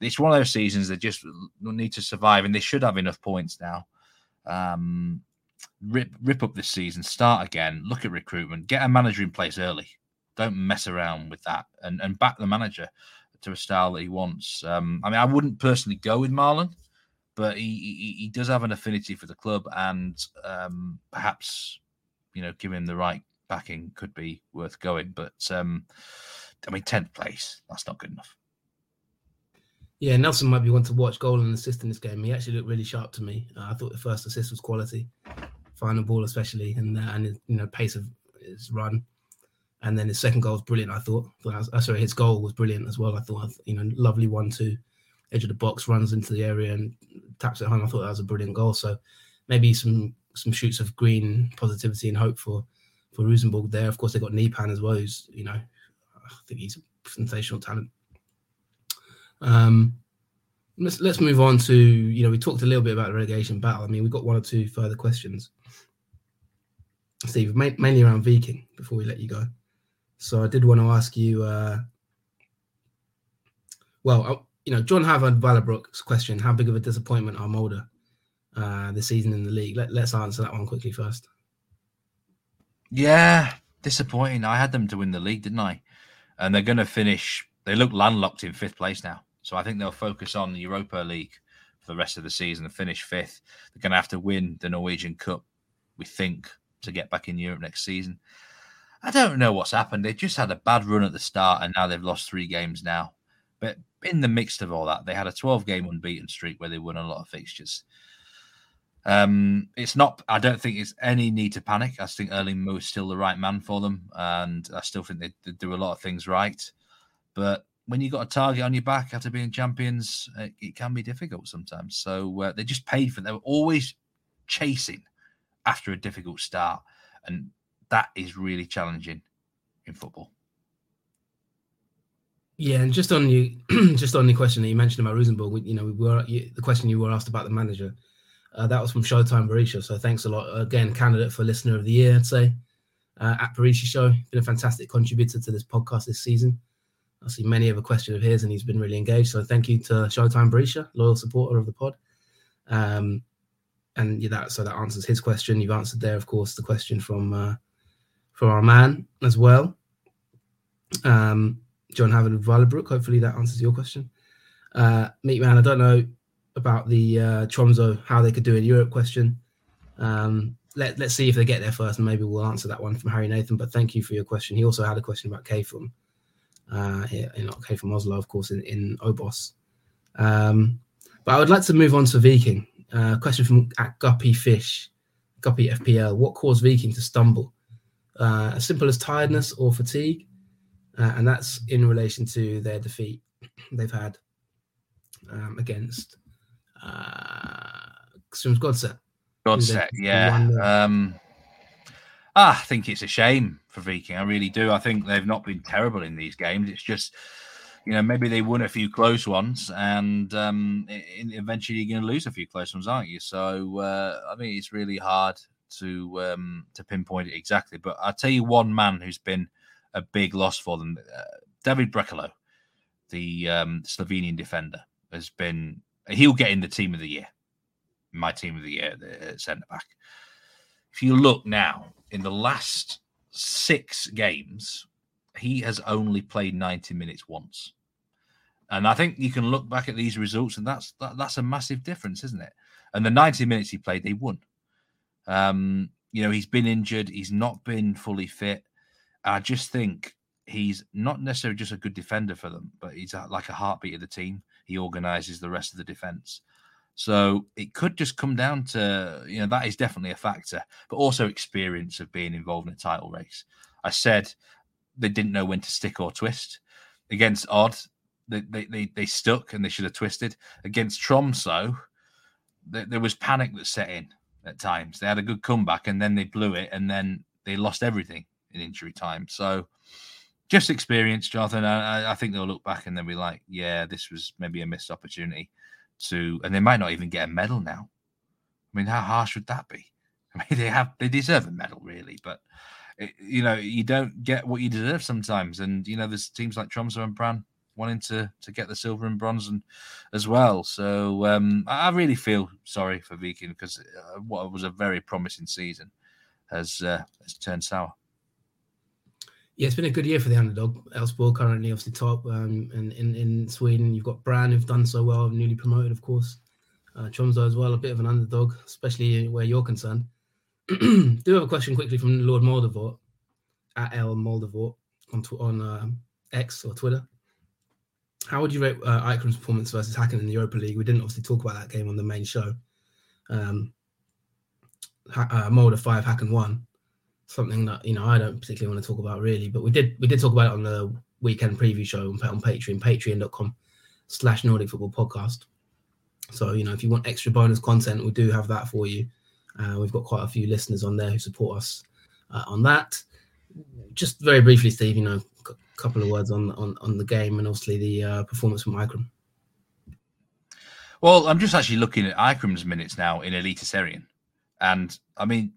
It's one of those seasons that just need to survive, and they should have enough points now. Um, rip rip up this season, start again, look at recruitment, get a manager in place early. Don't mess around with that, and and back the manager to a style that he wants. Um, I mean, I wouldn't personally go with Maalen, but he, he, he does have an affinity for the club, and um, perhaps you know, give him the right backing could be worth going. But um, I mean, tenth place that's not good enough. Yeah, Nelson might be one to watch goal and assist in this game. He actually looked really sharp to me. Uh, I thought the first assist was quality, final ball especially, and uh, and you know pace of his run, and then his second goal was brilliant. I thought. Uh, sorry, his goal was brilliant as well. I thought you know lovely one two, edge of the box, runs into the area and taps it home. I thought that was a brilliant goal. So maybe some some shoots of green positivity and hope for for Rosenborg there. Of course, they got Nypan as well, who's you know I think he's a sensational talent. Um, let's let's move on to you know we talked a little bit about the relegation battle. I mean we've got one or two further questions, Steve, mainly around Viking before we let you go. So I did want to ask you. Uh, well, you know, John Havard Vallerbrook's question: How big of a disappointment are Molde uh, this season in the league? Let, let's answer that one quickly first. Yeah, disappointing. I had them to win the league, didn't I? And they're going to finish. They look landlocked in fifth place now. So I think they'll focus on the Europa League for the rest of the season and finish fifth. They're going to have to win the Norwegian Cup, we think, to get back in Europe next season. I don't know what's happened. They just had a bad run at the start and now they've lost three games now. But in the mix of all that, they had a 12 game unbeaten streak where they won a lot of fixtures. Um, it's not, I don't think it's any need to panic. I think Erling Moe is still the right man for them. And I still think they, they do a lot of things right. But when you've got a target on your back after being champions, it, it can be difficult sometimes. So uh, they just paid for. It. They were always chasing after a difficult start, and that is really challenging in football. Yeah, and just on you, [clears throat] just on the question that you mentioned about Rosenborg, you know, we were you, the question you were asked about the manager. Uh, that was from Showtime Barisha. So thanks a lot again, candidate for listener of the year. I'd say uh, at Barisha Show, been a fantastic contributor to this podcast this season. I see many of a question of his, and he's been really engaged. So thank you to Showtime Barisha, loyal supporter of the pod. Um, and yeah, that so that answers his question. You've answered there, of course, the question from uh, from our man as well, um, John Havard of Vallerbrook. Hopefully that answers your question. Uh, Meat man, I don't know about the uh, Tromso how they could do in Europe question. Um, let let's see if they get there first, and maybe we'll answer that one from Harry Nathan. But thank you for your question. He also had a question about KFUM uh, here in okay from Oslo, of course, in, in Obos. Um, but I would like to move on to Viking. Uh, question from at Guppy Fish, Guppy FPL. What caused Viking to stumble? Uh, as simple as tiredness or fatigue, uh, and that's in relation to their defeat [clears throat] they've had um, against uh, Godset. Godset, yeah. Um, ah, I think it's a shame for Viking. I really do. I think they've not been terrible in these games. It's just, you know, maybe they won a few close ones, and um, eventually you're going to lose a few close ones, aren't you? So uh, I mean, it's really hard to um, to pinpoint it exactly, but I'll tell you one man who's been a big loss for them. Uh, David Brekalo, the um, Slovenian defender, has been he'll get in the team of the year, my team of the year, the centre back. If you look now in the last six games, he has only played 90 minutes once. And I think you can look back at these results, and that's that, that's a massive difference, isn't it? And the 90 minutes he played, they won. Um, you know, he's been injured, he's not been fully fit. I just think he's not necessarily just a good defender for them, but he's like a heartbeat of the team. He organizes the rest of the defense. So it could just come down to, you know, that is definitely a factor, but also experience of being involved in a title race. I said they didn't know when to stick or twist. Against Odd, they, they, they, they stuck and they should have twisted. Against Tromso, there was panic that set in at times. They had a good comeback and then they blew it and then they lost everything in injury time. So just experience, Jonathan. I, I think they'll look back and they'll be like, yeah, this was maybe a missed opportunity to, and they might not even get a medal now. I mean, how harsh would that be? [laughs] I mean, they have, they deserve a medal, really, but it, you know, you don't get what you deserve sometimes. And you know, there's teams like Tromso and Brann wanting to to get the silver and bronze and as well. So um, I really feel sorry for Viking because uh, what was a very promising season has uh, has turned sour. Yeah, it's been a good year for the underdog. Elfsborg currently obviously top, um, and in, in Sweden you've got Brann who've done so well, newly promoted, of course. Uh, Tromso as well, a bit of an underdog, especially where you're concerned. [clears throat] Do have a question quickly from Lord Moldavort at L Moldavort on on uh, X or Twitter. How would you rate uh, performance versus Häcken in the Europa League? We didn't obviously talk about that game on the main show. Um, uh, Molde five, Häcken one. Something that you know I don't particularly want to talk about really, but we did we did talk about it on the weekend preview show on, on Patreon, patreon.com slash Nordic Football Podcast. So you know if you want extra bonus content, we do have that for you. Uh, we've got quite a few listeners on there who support us uh, on that. Just very briefly, Steve, you know, a couple of words on on, on the game and obviously the uh, performance from Eikrem. Well, I'm just actually looking at Eikrem's minutes now in Eliteserien. And I mean,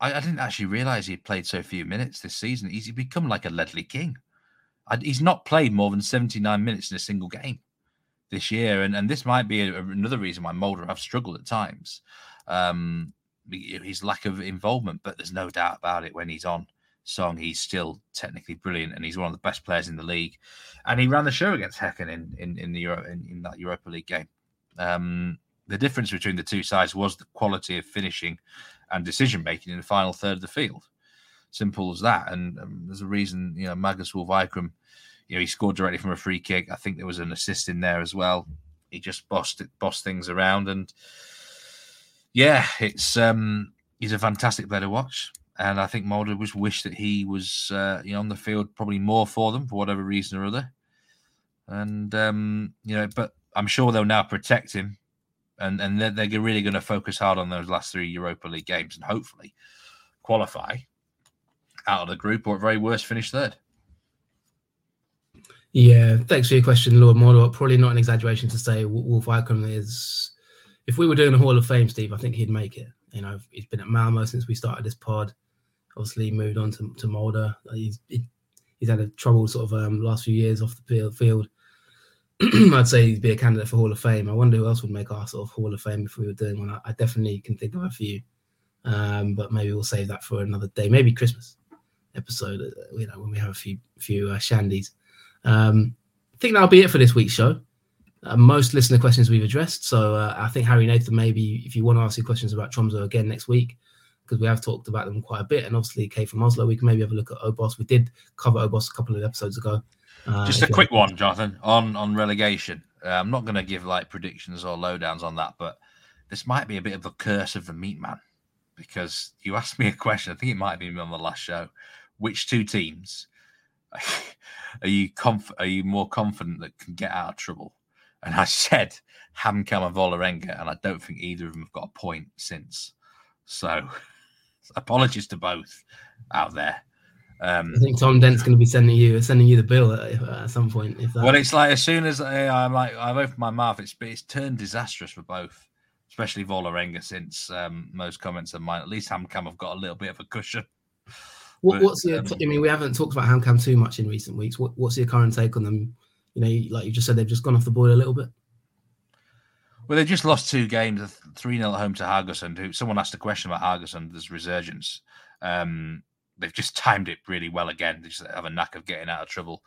I, I didn't actually realize he played so few minutes this season. He's become like a Ledley King. I, he's not played more than 79 minutes in a single game this year. And, and this might be a, another reason why Molde have struggled at times. Um, his lack of involvement, but there's no doubt about it when he's on song, he's still technically brilliant and he's one of the best players in the league. And he ran the show against Häcken in, in, in the Euro, in, in that Europa League game. Um, the difference between the two sides was the quality of finishing and decision making in the final third of the field. Simple as that. And um, there's a reason, you know, Magnus Wolff Eikrem, you know, he scored directly from a free kick. I think there was an assist in there as well. He just bossed it, bossed things around, and yeah, it's um, he's a fantastic player to watch. And I think Molde was wish that he was uh, you know on the field probably more for them for whatever reason or other. And um, you know, but I'm sure they'll now protect him, and and they're, they're really going to focus hard on those last three Europa League games and hopefully qualify out of the group or at very worst finish third. Yeah, thanks for your question, Lord Mordor. Probably not an exaggeration to say Wolff Eikrem is. If we were doing a Hall of Fame, Steve, I think he'd make it. You know, he's been at Malmo since we started this pod. Obviously, moved on to, to Molde. He's he's had a trouble sort of um, last few years off the field. [clears throat] I'd say he'd be a candidate for Hall of Fame. I wonder who else would make our sort of Hall of Fame if we were doing one. I, I definitely can think of a few, um, but maybe we'll save that for another day. Maybe Christmas episode. Uh, you know, when we have a few few uh, shandies. Um, I think that'll be it for this week's show. Uh, most listener questions we've addressed. So uh, I think Harry Nathan, maybe if you want to ask your questions about Tromso again next week, because we have talked about them quite a bit. And obviously, Kay from Oslo, we can maybe have a look at Obos. We did cover Obos a couple of episodes ago. Uh, Just a quick one, Jonathan, on on relegation. Uh, I'm not going to give like predictions or lowdowns on that, but this might be a bit of a curse of the meat man because you asked me a question. I think it might have been on the last show. Which two teams [laughs] are you conf- are you more confident that can get out of trouble? And I said HamKam and Vålerenga, and I don't think either of them have got a point since. So apologies to both out there. Um, I think Tom Dent's going to be sending you sending you the bill at, at some point. If that... Well, it's like as soon as I, I'm like I've opened my mouth, it's it's turned disastrous for both. especially Vålerenga, since um, most comments of mine, at least HamKam have got a little bit of a cushion. What, but, what's your? Um, I mean, we haven't talked about HamKam too much in recent weeks. What, what's your current take on them? You know, like you just said, they've just gone off the board a little bit. Well, they just lost two games, three 0 at home to Haugesund. Who someone asked a question about Haugesund's resurgence. Um, they've just [laughs] timed it really well again. They just have a knack of getting out of trouble.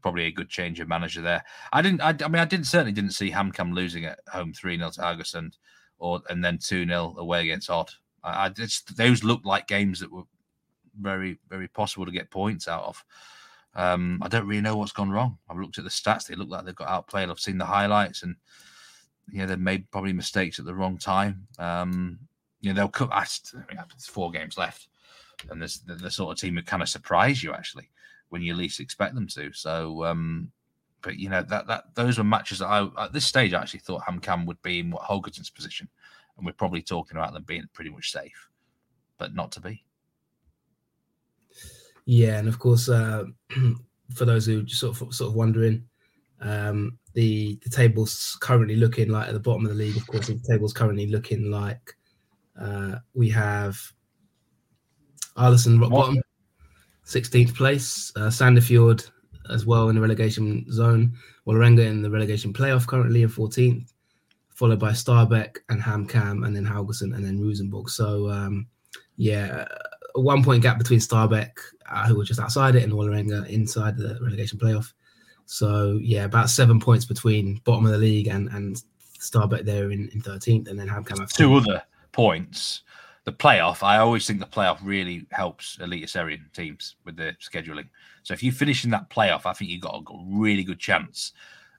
Probably a good change of manager there. I didn't. I, I mean, I didn't certainly didn't see HamKam losing at home three 0 to Haugesund, or and then two 0 away against Odd. I, I just those looked like games that were very very possible to get points out of. Um, I don't really know what's gone wrong. I've looked at the stats; they look like they've got outplayed. I've seen the highlights, and you know they've made probably mistakes at the wrong time. Um, you know they'll come. I, mean, there's four games left, and there's the, the, sort of team that kind of surprise you actually when you least expect them to. So, um, but you know that that those were matches that I at this stage I actually thought HamKam would be in what Haugesund's position, and we're probably talking about them being pretty much safe, but not to be. Yeah, and of course, uh, [clears throat] for those who just sort of sort of wondering, um, the the table's currently looking like at the bottom of the league. Of course, the table's currently looking like uh, we have Aalesund rock bottom, sixteenth place, uh, Sandefjord as well in the relegation zone, Vålerenga in the relegation playoff currently in fourteenth, followed by Stabæk and HamKam, and then Haugesund and then Rosenborg. So um, yeah, a one point gap between Stabæk, uh, who were just outside it, and Vålerenga inside the relegation playoff. So yeah, about seven points between bottom of the league and and Stabæk there in, in 13th, and then HamKam. Two other points. The playoff, I always think the playoff really helps Eliteserien teams with the scheduling. So if you finish in that playoff, I think you've got a really good chance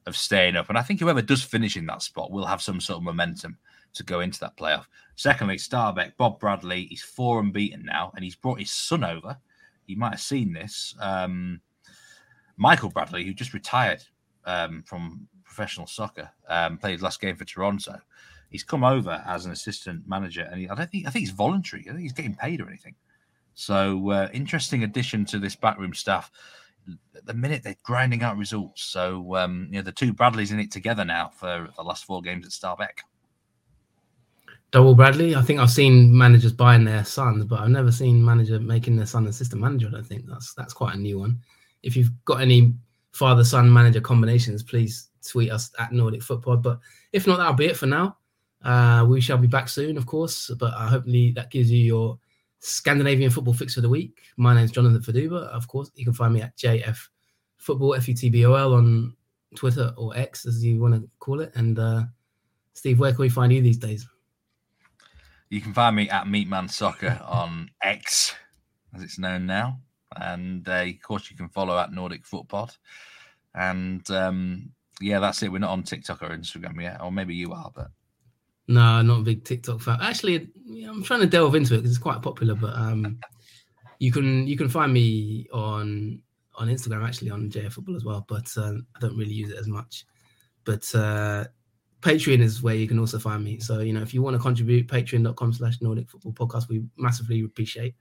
of staying up. And I think whoever does finish in that spot will have some sort of momentum to go into that playoff. Secondly, Stabæk, Bob Bradley, he's four unbeaten now, and he's brought his son over. You might have seen this. Um, Michael Bradley, who just retired um, from professional soccer, um, played last game for Toronto. He's come over as an assistant manager, and he, I don't think I think he's voluntary. I think he's getting paid or anything. So uh, interesting addition to this backroom staff. At the minute they're grinding out results. So um, you know the two Bradleys in it together now for the last four games at Stabæk. Double Bradley. I think I've seen managers buying their sons, but I've never seen manager making their son assistant manager. I don't think that's that's quite a new one. If you've got any father son manager combinations, please tweet us at Nordic Football. But if not, that'll be it for now. Uh, we shall be back soon, of course. But uh, hopefully that gives you your Scandinavian football fix for the week. My name is Jonathan Fadugba. Of course, you can find me at JF Football F U T B O L on Twitter or X, as you want to call it. And uh, Steve, where can we find you these days? You can find me at Meatman Soccer on X, as it's known now, and uh, of course you can follow at Nordic Football. And um, yeah, that's it. We're not on TikTok or Instagram yet, or maybe you are, but no, not a big TikTok fan. Actually, I'm trying to delve into it because it's quite popular. But um, you can you can find me on on Instagram actually on JF Football as well, but uh, I don't really use it as much. But uh, Patreon is where you can also find me. So, you know, if you want to contribute, patreon.com slash Nordic Football Podcast, we massively appreciate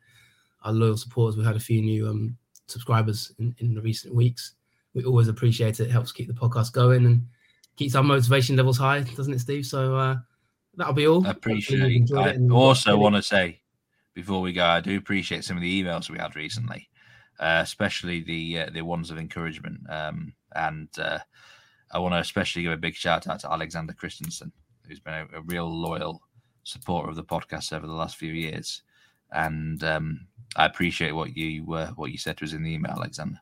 our loyal supporters. We've had a few new um, subscribers in, in the recent weeks. We always appreciate it. It helps keep the podcast going and keeps our motivation levels high, doesn't it, Steve? So uh, that'll be all. I appreciate it. I also want to say before we go, I do appreciate some of the emails we had recently, uh, especially the uh, the ones of encouragement. Um, and uh, I want to especially give a big shout out to Alexander Christensen, who's been a, a real loyal supporter of the podcast over the last few years. And um, I appreciate what you uh, what you said to us in the email, Alexander.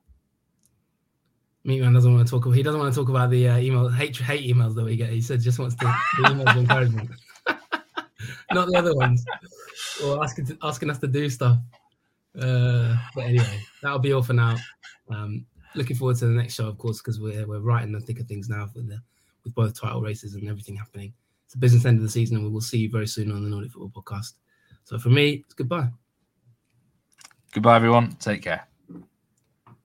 Meatman doesn't want to talk. About, he doesn't want to talk about the uh, email hate hate emails that we get. He said just wants to [laughs] the emails of encouragement, not the other ones, or asking to, asking us to do stuff. Uh, but anyway, that'll be all for now. Um, looking forward to the next show, of course, because we're we're right in the thick of things now with the with both title races and everything happening. It's the business end of the season, and we will see you very soon on the Nordic Football Podcast. So for me, it's goodbye. Goodbye, everyone. Take care.